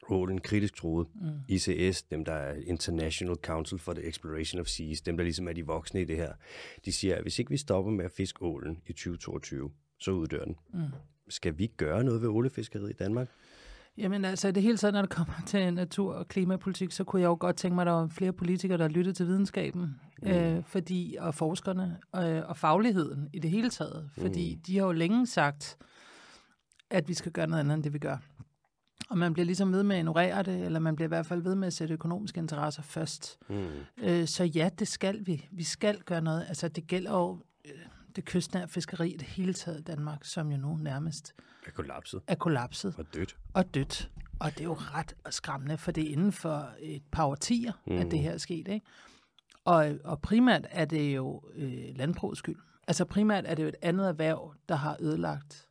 ålen kritisk troet. Mm. ICS, dem der er International Council for the Exploration of Seas, dem der ligesom er de voksne i det her, de siger, at hvis ikke vi stopper med at fiske ålen i 2022, så uddør den. Mm. Skal vi gøre noget ved ålefiskeriet i Danmark? Jamen altså, i det hele taget, når det kommer til natur- og klimapolitik, så kunne jeg jo godt tænke mig, at der var flere politikere, der lyttede til videnskaben, mm. øh, fordi, og forskerne, øh, og fagligheden i det hele taget. Fordi mm. de har jo længe sagt, at vi skal gøre noget andet, end det vi gør. Og man bliver ligesom ved med at ignorere det, eller man bliver i hvert fald ved med at sætte økonomiske interesser først. Mm. Øh, så ja, det skal vi. Vi skal gøre noget. Altså, det gælder jo øh, det kystnære fiskeri i det hele taget i Danmark, som jo nu nærmest er kollapset. Er kollapset. Og dødt. Og dødt. Og det er jo ret skræmmende, for det er inden for et par årtier, mm. at det her er sket. Ikke? Og, og primært er det jo øh, landbrugets skyld. Altså primært er det jo et andet erhverv, der har ødelagt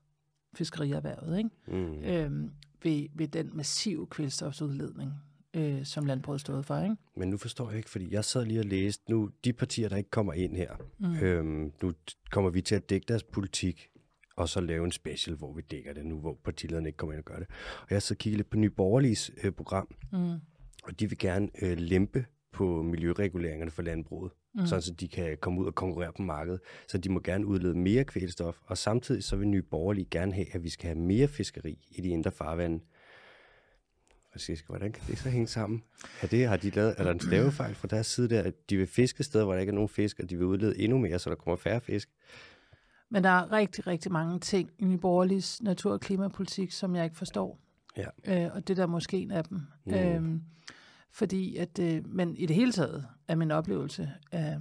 fiskerierhvervet. Ikke? Mm. Øhm, ved, ved den massive kvælstofsudledning, øh, som landbruget stod for. Ikke? Men nu forstår jeg ikke, fordi jeg sad lige og læste, nu de partier, der ikke kommer ind her, mm. øhm, nu kommer vi til at dække deres politik, og så lave en special, hvor vi dækker det nu, hvor partilederne ikke kommer ind og gør det. Og jeg så kigge lidt på Nye Borgerliges øh, program, mm. og de vil gerne øh, lempe på miljøreguleringerne for landbruget, mm. sådan så de kan komme ud og konkurrere på markedet. Så de må gerne udlede mere kvælstof, og samtidig så vil Nye Borgerlige gerne have, at vi skal have mere fiskeri i de indre farvande. Hvordan kan det så hænge sammen? Er, det, har de lavet, er der en stavefejl fra deres side der, at de vil fiske steder, hvor der ikke er nogen fisk, og de vil udlede endnu mere, så der kommer færre fisk? Men der er rigtig, rigtig mange ting i Nye Borgerliges natur- og klimapolitik, som jeg ikke forstår. Ja. Øh, og det der er måske en af dem. Mm. Øhm, fordi at, øh, men i det hele taget er min oplevelse, øh,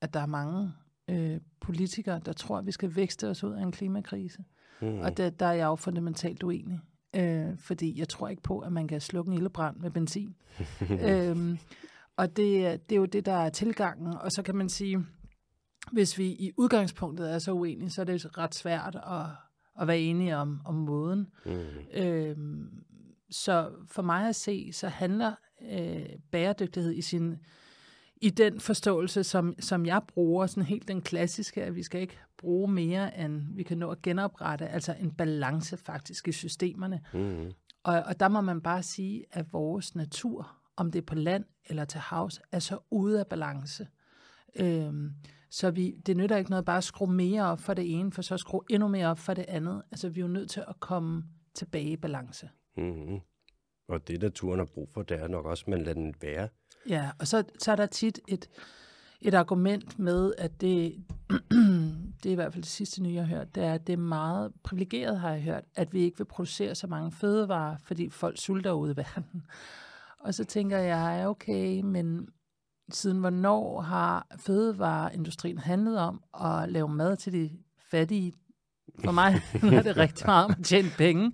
at der er mange øh, politikere, der tror, at vi skal vækste os ud af en klimakrise. Mm. Og der, der er jeg jo fundamentalt uenig. Øh, fordi jeg tror ikke på, at man kan slukke en ildebrand med benzin. øhm, og det, det er jo det, der er tilgangen. Og så kan man sige, hvis vi i udgangspunktet er så uenige, så er det ret svært at, at være enige om, om måden. Mm. Øhm, så for mig at se, så handler øh, bæredygtighed i sin i den forståelse, som, som jeg bruger, sådan helt den klassiske, at vi skal ikke bruge mere, end vi kan nå at genoprette, altså en balance faktisk i systemerne. Mm. Og, og der må man bare sige, at vores natur, om det er på land eller til havs, er så ude af balance. Øhm, så vi, det nytter ikke noget bare at skrue mere op for det ene, for så at skrue endnu mere op for det andet. Altså vi er jo nødt til at komme tilbage i balance. Mm-hmm. Og det, naturen har brug for, det er nok også, at man lader den være. Ja, og så, så er der tit et, et argument med, at det, det er i hvert fald det sidste nye, jeg har hørt, det er, at det er meget privilegeret, har jeg hørt, at vi ikke vil producere så mange fødevarer, fordi folk sulter ude i verden. Og så tænker jeg, okay, men siden hvornår har fødevareindustrien handlet om at lave mad til de fattige? For mig er det rigtig meget om at tjene penge.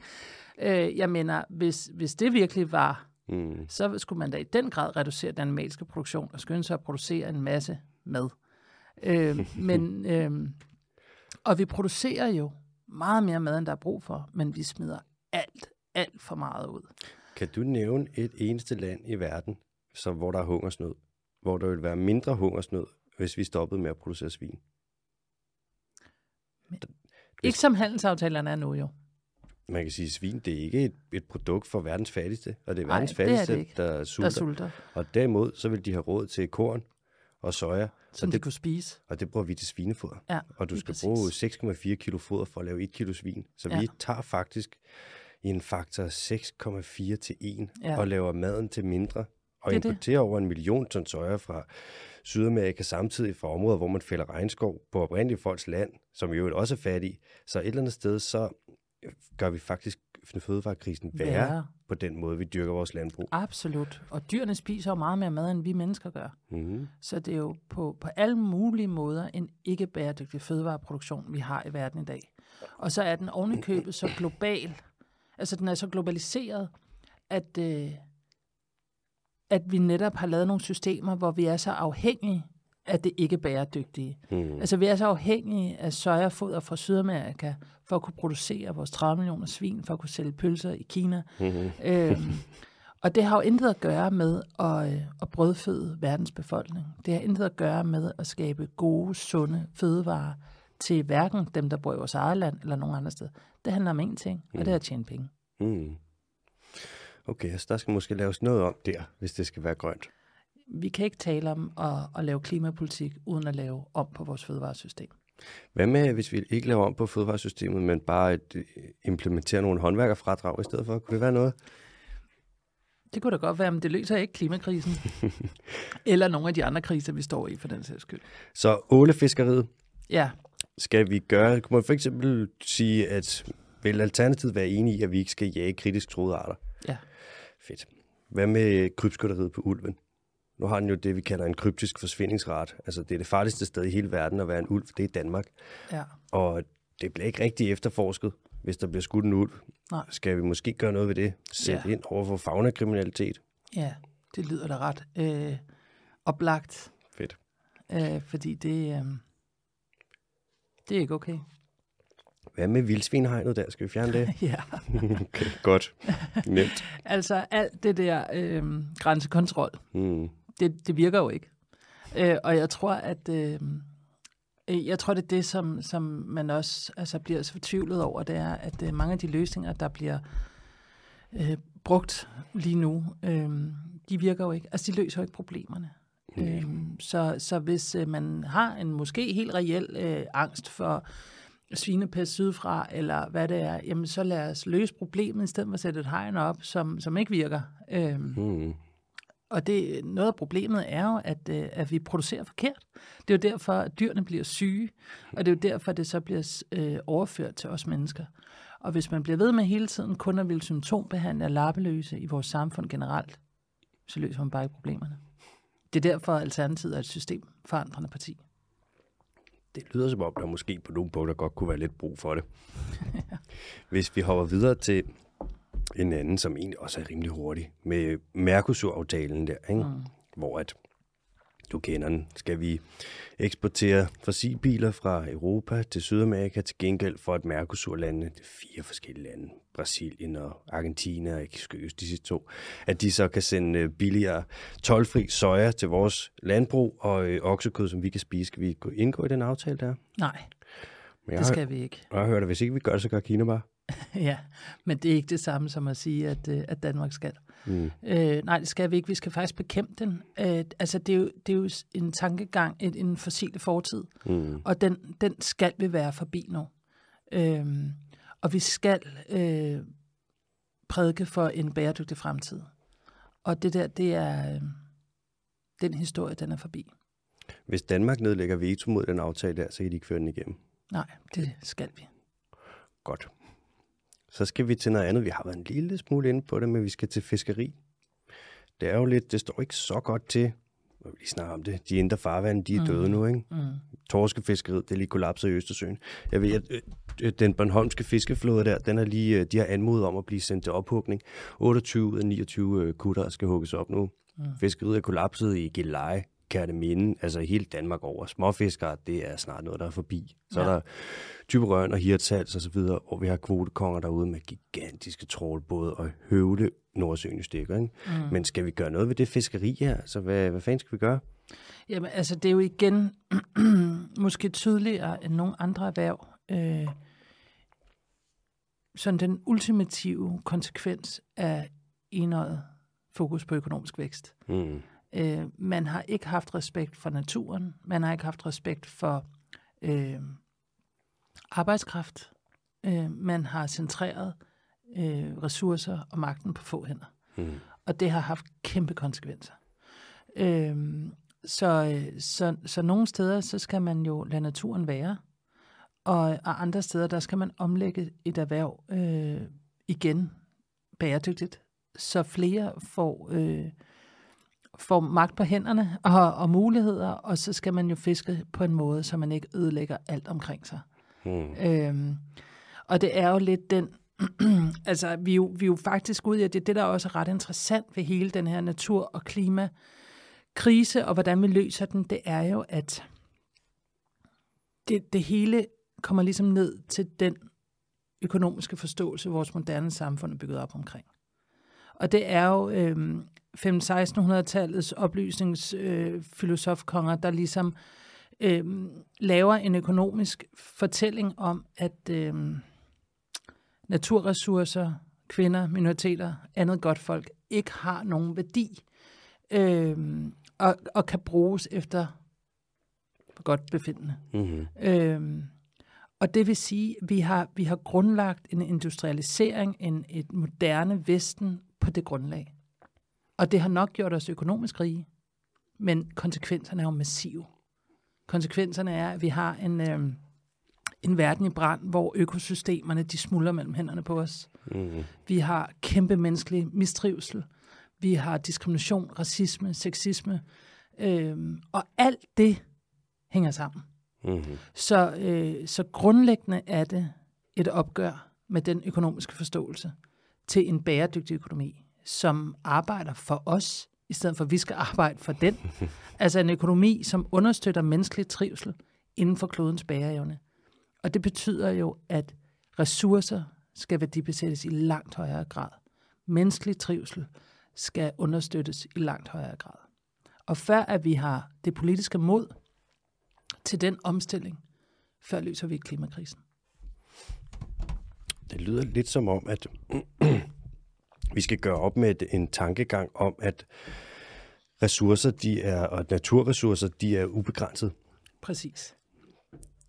Øh, jeg mener, hvis, hvis det virkelig var, mm. så skulle man da i den grad reducere den animalske produktion og skynde sig at producere en masse mad. Øh, men, øh, og vi producerer jo meget mere mad, end der er brug for, men vi smider alt, alt for meget ud. Kan du nævne et eneste land i verden, som, hvor der er hungersnød? Hvor der vil være mindre hungersnød, hvis vi stoppede med at producere svin? Men, ikke som handelsaftalerne er nu jo man kan sige, at svin det er ikke et, et produkt for verdens fattigste, og det er verdens Nej, fattigste, det der, sulter. der sulter. Og derimod, så vil de have råd til korn og soja. Som og det, de kunne spise. Og det bruger vi til svinefoder. Ja, og du skal præcis. bruge 6,4 kilo foder for at lave 1 kilo svin. Så ja. vi tager faktisk i en faktor 6,4 til 1 ja. og laver maden til mindre. Og det importerer det. over en million ton soja fra Sydamerika samtidig fra områder, hvor man fælder regnskov på oprindelige folks land, som jo også er fattige. Så et eller andet sted, så gør vi faktisk fødevarekrisen værre, værre på den måde, vi dyrker vores landbrug. Absolut. Og dyrene spiser jo meget mere mad, end vi mennesker gør. Mm. Så det er jo på, på alle mulige måder en ikke bæredygtig fødevareproduktion, vi har i verden i dag. Og så er den ovenikøbet så global, altså den er så globaliseret, at, øh, at vi netop har lavet nogle systemer, hvor vi er så afhængige af det ikke bæredygtige. Mm. Altså vi er så afhængige af sojafoder fra Sydamerika, for at kunne producere vores 30 millioner svin, for at kunne sælge pølser i Kina. Mm-hmm. Øhm, og det har jo intet at gøre med at, øh, at brødføde verdens befolkning. Det har intet at gøre med at skabe gode, sunde fødevarer til hverken dem, der bor i vores eget land eller nogen andre sted. Det handler om ingenting, mm. og det er at tjene penge. Mm. Okay, så der skal måske laves noget om der, hvis det skal være grønt. Vi kan ikke tale om at, at lave klimapolitik, uden at lave om på vores fødevaresystem. Hvad med, hvis vi ikke laver om på fødevaresystemet, men bare et, øh, implementerer nogle håndværkerfradrag i stedet for? Kunne det være noget? Det kunne da godt være, men det løser ikke klimakrisen. Eller nogle af de andre kriser, vi står i, for den sags skyld. Så ålefiskeriet? Ja. Skal vi gøre, kunne man for eksempel sige, at vil Alternativet være enige i, at vi ikke skal jage kritisk troede arter? Ja. Fedt. Hvad med krybskytteriet på ulven? Nu har den jo det, vi kalder en kryptisk forsvindingsret. Altså, det er det farligste sted i hele verden at være en ulv, det er Danmark. Ja. Og det bliver ikke rigtig efterforsket, hvis der bliver skudt en ulv. Nej. Skal vi måske gøre noget ved det? Sætte ja. ind over for fagnakriminalitet? Ja, det lyder da ret øh, oplagt. Fedt. Øh, fordi det, øh, det er ikke okay. Hvad med vildsvinhegnet der? Skal vi fjerne det? ja. okay, godt. Nemt. altså alt det der øh, grænsekontrol, mm. Det, det virker jo ikke. Øh, og jeg tror, at øh, jeg tror, det er det, som, som man også altså, bliver så fortvivlet over, det er, at øh, mange af de løsninger, der bliver øh, brugt lige nu, øh, de virker jo ikke, altså de løser jo ikke problemerne. Øh, så, så hvis øh, man har en måske helt reel øh, angst for svinepest sydfra, eller hvad det er, jamen så lad os løse problemet, i stedet for at sætte et hegn op, som, som ikke virker. Øh, Mm og det, noget af problemet er jo, at, øh, at vi producerer forkert. Det er jo derfor, at dyrene bliver syge, og det er jo derfor, at det så bliver øh, overført til os mennesker. Og hvis man bliver ved med hele tiden kun at ville symptombehandle og lappeløse i vores samfund generelt, så løser man bare ikke problemerne. Det er derfor, at Alternativet er et systemforandrende parti. Det lyder som om, der måske på nogle punkter godt kunne være lidt brug for det. Hvis vi hopper videre til en anden, som egentlig også er rimelig hurtig, med Mercosur-aftalen der, ikke? Mm. hvor at du kender den, skal vi eksportere fossilbiler fra Europa til Sydamerika til gengæld for, at Mercosur-landene, det er fire forskellige lande, Brasilien og Argentina, og ikke skøs de sidste to, at de så kan sende øh, billigere tolvfri soja til vores landbrug og øh, oksekød, som vi kan spise. Skal vi gå- indgå i den aftale der? Nej, jeg det har- skal vi ikke. Jeg har hørt, at hvis ikke vi gør det, så gør Kina bare. Ja, men det er ikke det samme som at sige, at, øh, at Danmark skal. Mm. Øh, nej, det skal vi ikke. Vi skal faktisk bekæmpe den. Øh, altså, det er, jo, det er jo en tankegang, en, en fossile fortid, Mm. og den, den skal vi være forbi nu. Øh, og vi skal øh, prædike for en bæredygtig fremtid. Og det der, det er øh, den historie, den er forbi. Hvis Danmark nedlægger veto mod den aftale der, så kan de ikke føre den igennem. Nej, det skal vi. Godt. Så skal vi til noget andet. Vi har været en lille smule inde på det, men vi skal til fiskeri. Det er jo lidt, det står ikke så godt til. Og vi lige snakker om det. De indre farvande, de er mm. døde nu, ikke? Mm. Torskefiskeriet, det er lige kollapset i Østersøen. Jeg ved, at øh, den Bornholmske fiskeflåde der, den er lige, øh, de har anmodet om at blive sendt til ophugning. 28 ud af 29 øh, kutter skal hugges op nu. Mm. Fiskeriet er kollapset i Gilleleje, Kærteminde, altså hele Danmark over. Småfiskere, det er snart noget, der er forbi. Så. Ja. er der typerøn og hirtshals og så videre, og vi har kvotekonger derude med gigantiske trålbåde og høvle Nordsøen i stykker. Ikke? Mm. Men skal vi gøre noget ved det fiskeri her? Så hvad, hvad fanden skal vi gøre? Jamen, altså, det er jo igen måske tydeligere end nogle andre erhverv. Øh, sådan den ultimative konsekvens af enøjet fokus på økonomisk vækst. Mm. Øh, man har ikke haft respekt for naturen. Man har ikke haft respekt for øh, arbejdskraft. Øh, man har centreret øh, ressourcer og magten på få hænder. Mm. Og det har haft kæmpe konsekvenser. Øhm, så, øh, så, så nogle steder, så skal man jo lade naturen være, og, og andre steder, der skal man omlægge et erhverv øh, igen bæredygtigt, så flere får, øh, får magt på hænderne og, og muligheder, og så skal man jo fiske på en måde, så man ikke ødelægger alt omkring sig. Mm. Øhm, og det er jo lidt den, altså vi er, jo, vi er jo faktisk ude i, at det er det, der også er ret interessant ved hele den her natur- og klimakrise, og hvordan vi løser den, det er jo, at det, det hele kommer ligesom ned til den økonomiske forståelse, vores moderne samfund er bygget op omkring. Og det er jo øh, 15-1600-tallets oplysningsfilosofkonger, øh, der ligesom øh, laver en økonomisk fortælling om, at øh, naturressourcer, kvinder, minoriteter, andet godt folk ikke har nogen værdi øh, og, og kan bruges efter godt befindende. Mm. Øh, og det vil sige, at vi har, vi har grundlagt en industrialisering, en, et moderne Vesten på det grundlag. Og det har nok gjort os økonomisk rige, men konsekvenserne er jo massive. Konsekvenserne er, at vi har en, øh, en verden i brand, hvor økosystemerne de smuldrer mellem hænderne på os. Mm. Vi har kæmpe menneskelig mistrivsel. Vi har diskrimination, racisme, sexisme. Øh, og alt det hænger sammen. Mm. Så, øh, så grundlæggende er det et opgør med den økonomiske forståelse til en bæredygtig økonomi, som arbejder for os, i stedet for at vi skal arbejde for den. altså en økonomi, som understøtter menneskelig trivsel inden for klodens bæreevne. Og det betyder jo, at ressourcer skal værdibesættes i langt højere grad. Menneskelig trivsel skal understøttes i langt højere grad. Og før at vi har det politiske mod til den omstilling, før løser vi klimakrisen. Det lyder lidt som om, at Vi skal gøre op med et, en tankegang om, at ressourcer, de er, og naturressourcer, de er ubegrænset. Præcis.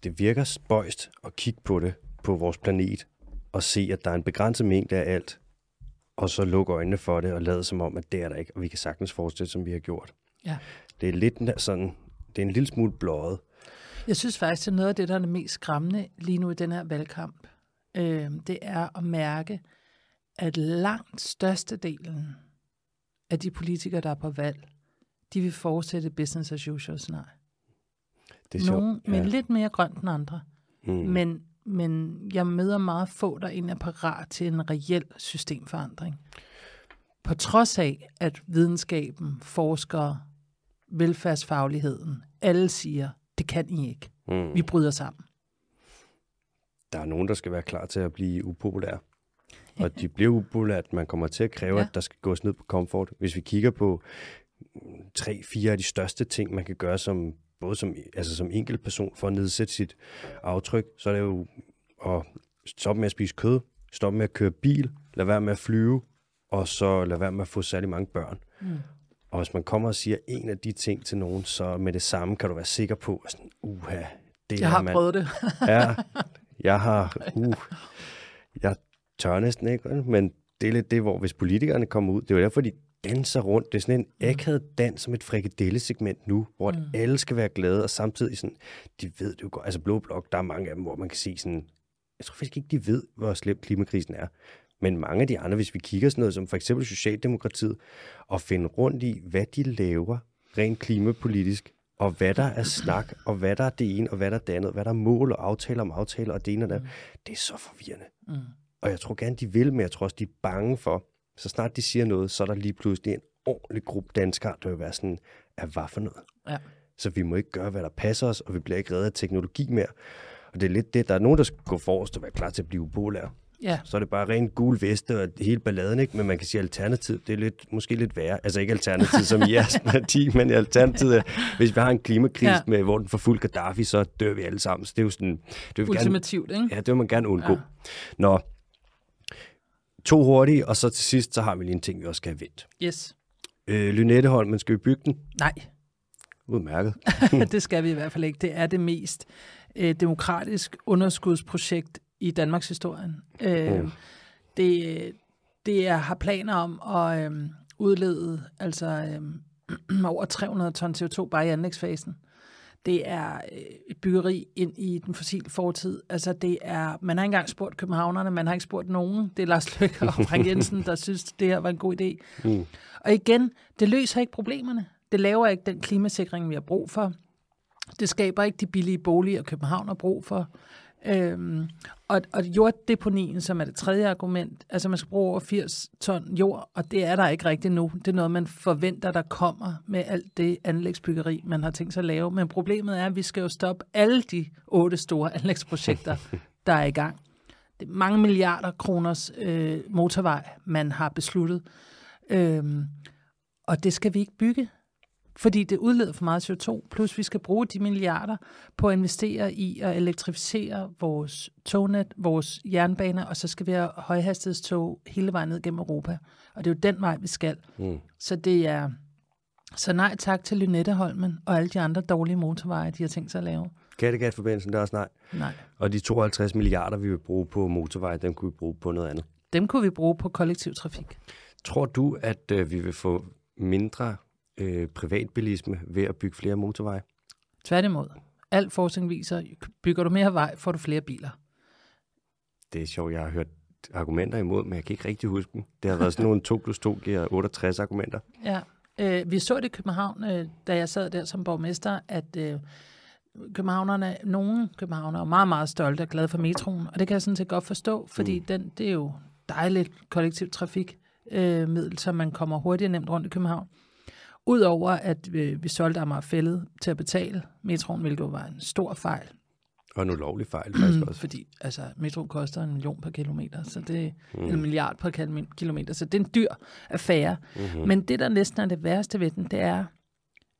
Det virker spøjst at kigge på det på vores planet og se, at der er en begrænset mængde af alt, og så lukke øjnene for det og lade som om, at det er der ikke, og vi kan sagtens forestille, som vi har gjort. Ja. Det er lidt sådan, det er en lille smule bløjet. Jeg synes faktisk, det er noget af det, der er det mest skræmmende lige nu i den her valgkamp. Øh, det er at mærke, at langt størstedelen af de politikere, der er på valg, de vil fortsætte business as usual scenarie. Det er Nogle sjovt. med lidt mere grønt end andre. Mm. Men, men jeg møder meget få, der egentlig er parat til en reel systemforandring. På trods af, at videnskaben, forskere, velfærdsfagligheden, alle siger, det kan I ikke. Mm. Vi bryder sammen. Der er nogen, der skal være klar til at blive upopulære. Og de bliver upopulært. Man kommer til at kræve, Ja. at der skal gås ned på komfort. Hvis vi kigger på tre, fire af de største ting, man kan gøre som både som, altså som enkelt person for at nedsætte sit aftryk, så er det jo at stoppe med at spise kød, stoppe med at køre bil, lad være med at flyve, og så lad være med at få særlig mange børn. Mm. Og hvis man kommer og siger en af de ting til nogen, så med det samme kan du være sikker på, at sådan, uha, det Jeg har man, prøvet det. Ja, jeg har... Uh, jeg tør næsten ikke, men det er lidt det, hvor hvis politikerne kommer ud, det er jo derfor, de danser rundt. Det er sådan en akavet dans som et frikadellesegment nu, hvor mm. alle skal være glade, og samtidig sådan, de ved det jo godt. Altså Blå Blok, der er mange af dem, hvor man kan se sådan, jeg tror faktisk ikke, de ved, hvor slem klimakrisen er. Men mange af de andre, hvis vi kigger sådan noget som for eksempel Socialdemokratiet, og finde rundt i, hvad de laver rent klimapolitisk, og hvad der er snak, og hvad der er det ene, og hvad der er det andet, hvad der er mål og aftaler om aftaler, og det ene og det andet. Det er så forvirrende. Mm. Og jeg tror gerne, de vil, men jeg tror også, de er bange for, så snart de siger noget, så er der lige pludselig en ordentlig gruppe danskere, der vil være sådan, at hvad for noget? Ja. Så vi må ikke gøre, hvad der passer os, og vi bliver ikke reddet af teknologi mere. Og det er lidt det, der er nogen, der skal gå forrest og være klar til at blive upopulære. Ja, Så er det bare rent gul veste og hele balladen, ikke? Men man kan sige, at alternativ, det er lidt, måske lidt værre. Altså ikke alternativ som i jeres parti, men alternativ, er, hvis vi har en klimakris, Ja. med, hvor den får fuld Gaddafi, så dør vi alle sammen. Så det er jo sådan, det vil vi gerne, ultimativt, ikke? ja, det vil man gerne undgå. Ja. Nå, to hurtige, og så til sidst, så har vi lige en ting, vi også skal have vendt. Yes. Øh, Lynetteholm, man skal vi bygge den? Nej, Udmærket. det skal vi i hvert fald ikke. Det er det mest øh, demokratisk underskudsprojekt i Danmarks historien. Øh, Mm. det, det er, har planer om at øh, udlede altså øh, over 300 ton CO2 bare i anlægsfasen. Det er øh, et byggeri ind i den fossile fortid. Altså det er, man har ikke engang spurgt københavnerne, man har ikke spurgt nogen. Det er Lars Løkke og Frank Jensen, der synes, det her var en god idé. Mm. Og igen, det løser ikke problemerne. Det laver ikke den klimasikring, vi har brug for. Det skaber ikke de billige boliger, København har brug for. Øhm, og, og jorddeponien, som er det tredje argument, altså man skal bruge over 80 ton jord, og det er der ikke rigtigt nu. Det er noget, man forventer, der kommer med alt det anlægsbyggeri, man har tænkt sig at lave. Men problemet er, at vi skal jo stoppe alle de otte store anlægsprojekter, der er i gang. Det er mange milliarder kroners øh, motorvej, man har besluttet. Øhm, og det skal vi ikke bygge, fordi det udleder for meget CO2, plus vi skal bruge de milliarder på at investere i at elektrificere vores tognet, vores jernbaner, og så skal vi have højhastighedstog hele vejen ned gennem Europa. Og det er jo den vej, vi skal. Mm. Så det er... Så nej tak til Lynetteholmen og alle de andre dårlige motorveje, de har tænkt sig at lave. Kattegat-forbindelsen, der er også nej. Nej. Og de 52 milliarder, vi vil bruge på motorvej, dem kunne vi bruge på noget andet. Dem kunne vi bruge på kollektiv trafik. Tror du, at øh, vi vil få mindre øh, privatbilisme ved at bygge flere motorveje? Tværtimod. Al forskning viser, bygger du mere vej, får du flere biler. Det er sjovt, jeg har hørt argumenter imod, men jeg kan ikke rigtig huske dem. Det har været sådan nogle 2 plus 2 giver 68 argumenter. Ja, øh, vi så det i København, øh, da jeg sad der som borgmester, at øh, københavnerne, nogle københavnere er meget, meget stolte og glade for metroen, og det kan jeg sådan set godt forstå, fordi mm. den, det er jo dejligt kollektiv trafik øh, middel, så man kommer hurtigt og nemt rundt i København. Udover at øh, vi solgte Amager Fælled til at betale metroen, hvilket var en stor fejl, Og en ulovlig fejl faktisk også. fordi altså, metroen koster en million per kilometer, så det er en milliard per kil- kilometer, så det er en dyr affære. Mm-hmm. Men det, der næsten er det værste ved den, det er,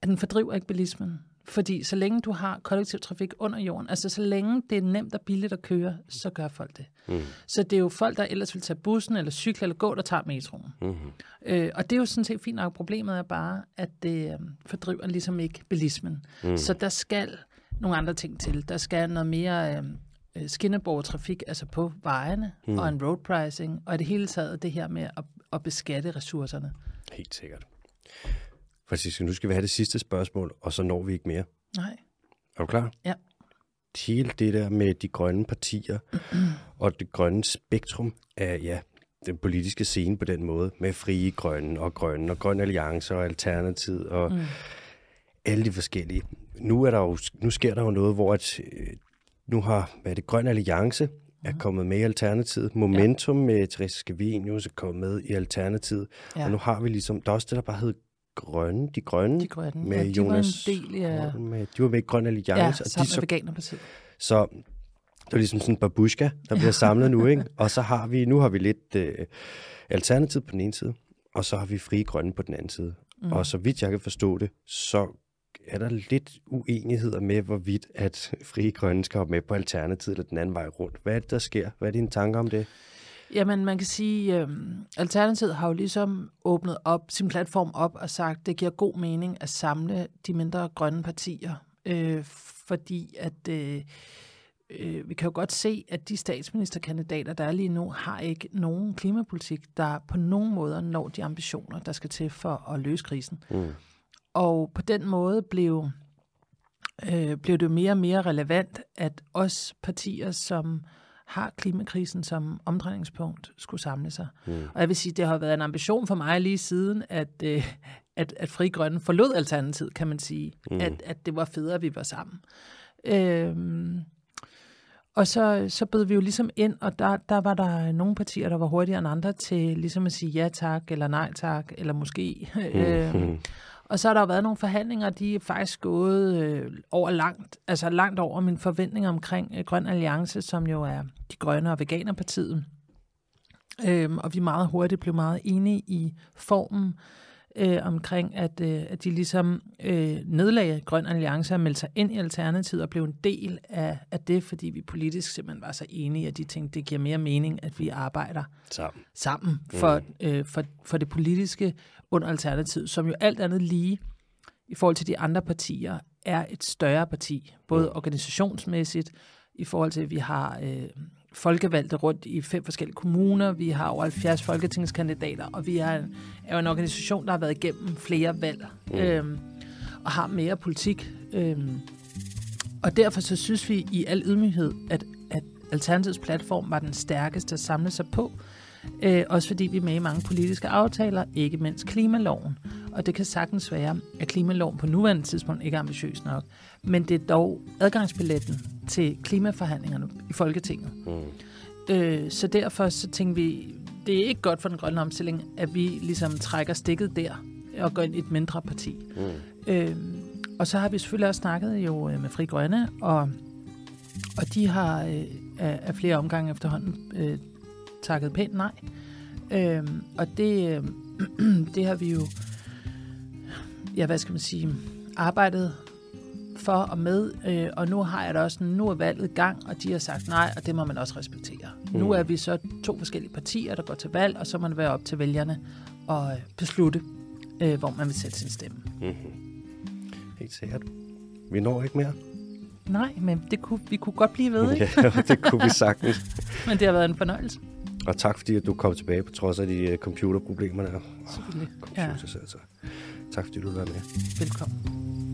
at den fordriver ikke bilismen. Fordi så længe du har kollektiv trafik under jorden, altså så længe det er nemt og billigt at køre, så gør folk det. Mm. Så det er jo folk, der ellers vil tage bussen eller cykle eller gå, der tager metroen. Mm-hmm. Øh, og det er jo sådan set fint nok. Problemet er bare, at det øh, fordriver ligesom ikke bilismen. Mm. Så der skal nogle andre ting til. Der skal noget mere øh, skinneborgertrafik, altså på vejene, mm. og en road pricing, og i det hele taget det her med at, at beskatte ressourcerne. Helt sikkert. Francisco, nu skal vi have det sidste spørgsmål, og så når vi ikke mere. Nej. Er du klar? Ja. Hele det der med de grønne partier og det grønne spektrum af ja, den politiske scene på den måde, med frie grønne og grønne og grønne alliancer og alternativ og mm. alle de forskellige. Nu, er der jo, nu sker der jo noget, hvor at, øh, nu har hvad er det, Grøn Alliance er mm. kommet med i Alternativet. Momentum ja. med Therese Scavenius er kommet med i Alternativet. Ja. Og nu har vi ligesom, der er også det, der bare hedder grønne, de grønne, de grønne. med ja, de Jonas var en del af... med, de var med i Grøn Alliance. Ja, og de så, Veganerpartiet. så det er ligesom sådan en babushka, der bliver samlet nu, ikke? Og så har vi, nu har vi lidt øh, alternativ på den ene side, og så har vi frie grønne på den anden side. Mm. Og så vidt jeg kan forstå det, så er der lidt uenigheder med, hvorvidt at frie grønne skal hoppe med på alternativet eller den anden vej rundt. Hvad er det, der sker? Hvad er dine tanker om det? Jamen, man kan sige, øh, Alternativet har jo ligesom åbnet op sin platform op og sagt, at det giver god mening at samle de mindre grønne partier, øh, fordi at øh, øh, vi kan jo godt se, at de statsministerkandidater, der er lige nu, har ikke nogen klimapolitik, der på nogen måder når de ambitioner, der skal til for at løse krisen. Mm. Og på den måde blev, øh, blev det mere og mere relevant, at os partier, som har klimakrisen som omdrejningspunkt, skulle samle sig. Mm. Og jeg vil sige, det har været en ambition for mig lige siden, at, øh, at, at Fri Grønne forlod Alternativet, kan man sige. Mm. At, at det var federe, at vi var sammen. Øhm, og så, så bød vi jo ligesom ind, og der, der var der nogle partier, der var hurtigere end andre til ligesom at sige ja tak, eller nej tak, eller måske. Mm. øhm, og så har der jo været nogle forhandlinger, de er faktisk gået øh, over langt, altså langt over min forventning omkring øh, Grøn Alliance, som jo er de grønne og veganerpartiet. Øhm, og vi meget hurtigt blev meget enige i formen øh, omkring, at, øh, at de ligesom øh, nedlagde Grøn Alliance og meldte sig ind i Alternativet og blev en del af, af det, fordi vi politisk simpelthen var så enige, at de tænkte, det giver mere mening, at vi arbejder sammen, sammen for, mm. øh, for, for det politiske under Alternativet, som jo alt andet lige i forhold til de andre partier er et større parti, både mm. organisationsmæssigt, i forhold til, at vi har øh, folkevalgte rundt i fem forskellige kommuner, vi har over 70 folketingskandidater, og vi er, er jo en organisation, der har været igennem flere valg, øhm, og har mere politik. Øhm, og derfor så synes vi i al ydmyghed, at, at Alternativets platform var den stærkeste at samle sig på, Øh, også fordi vi er med i mange politiske aftaler, ikke mindst klimaloven. Og det kan sagtens være, at klimaloven på nuværende tidspunkt ikke er ambitiøs nok. Men det er dog adgangsbilletten til klimaforhandlingerne i Folketinget. Mm. Øh, så derfor så tænker vi, det er ikke godt for den grønne omstilling, at vi ligesom trækker stikket der og går ind i et mindre parti. Mm. Øh, og så har vi selvfølgelig også snakket jo øh, med Fri Grønne, og, og de har øh, af flere omgange efterhånden øh, takket pænt nej. Øhm, og det, øh, det har vi jo, ja, hvad skal man sige, arbejdet for og med, øh, og nu har jeg da også, nu er valget gang, og de har sagt nej, og det må man også respektere. Mm. Nu er vi så to forskellige partier, der går til valg, og så må det være op til vælgerne at øh, beslutte, øh, hvor man vil sætte sin stemme. Mm-hmm. Helt sikkert. Vi når ikke mere. Nej, men det kunne, vi kunne godt blive ved, ikke? ja, det kunne vi sagtens. men det har været en fornøjelse. Og tak fordi, at du kom tilbage på trods af de uh, computerproblemer der. Selvfølgelig. Ja. Tak fordi du var med. Velkommen.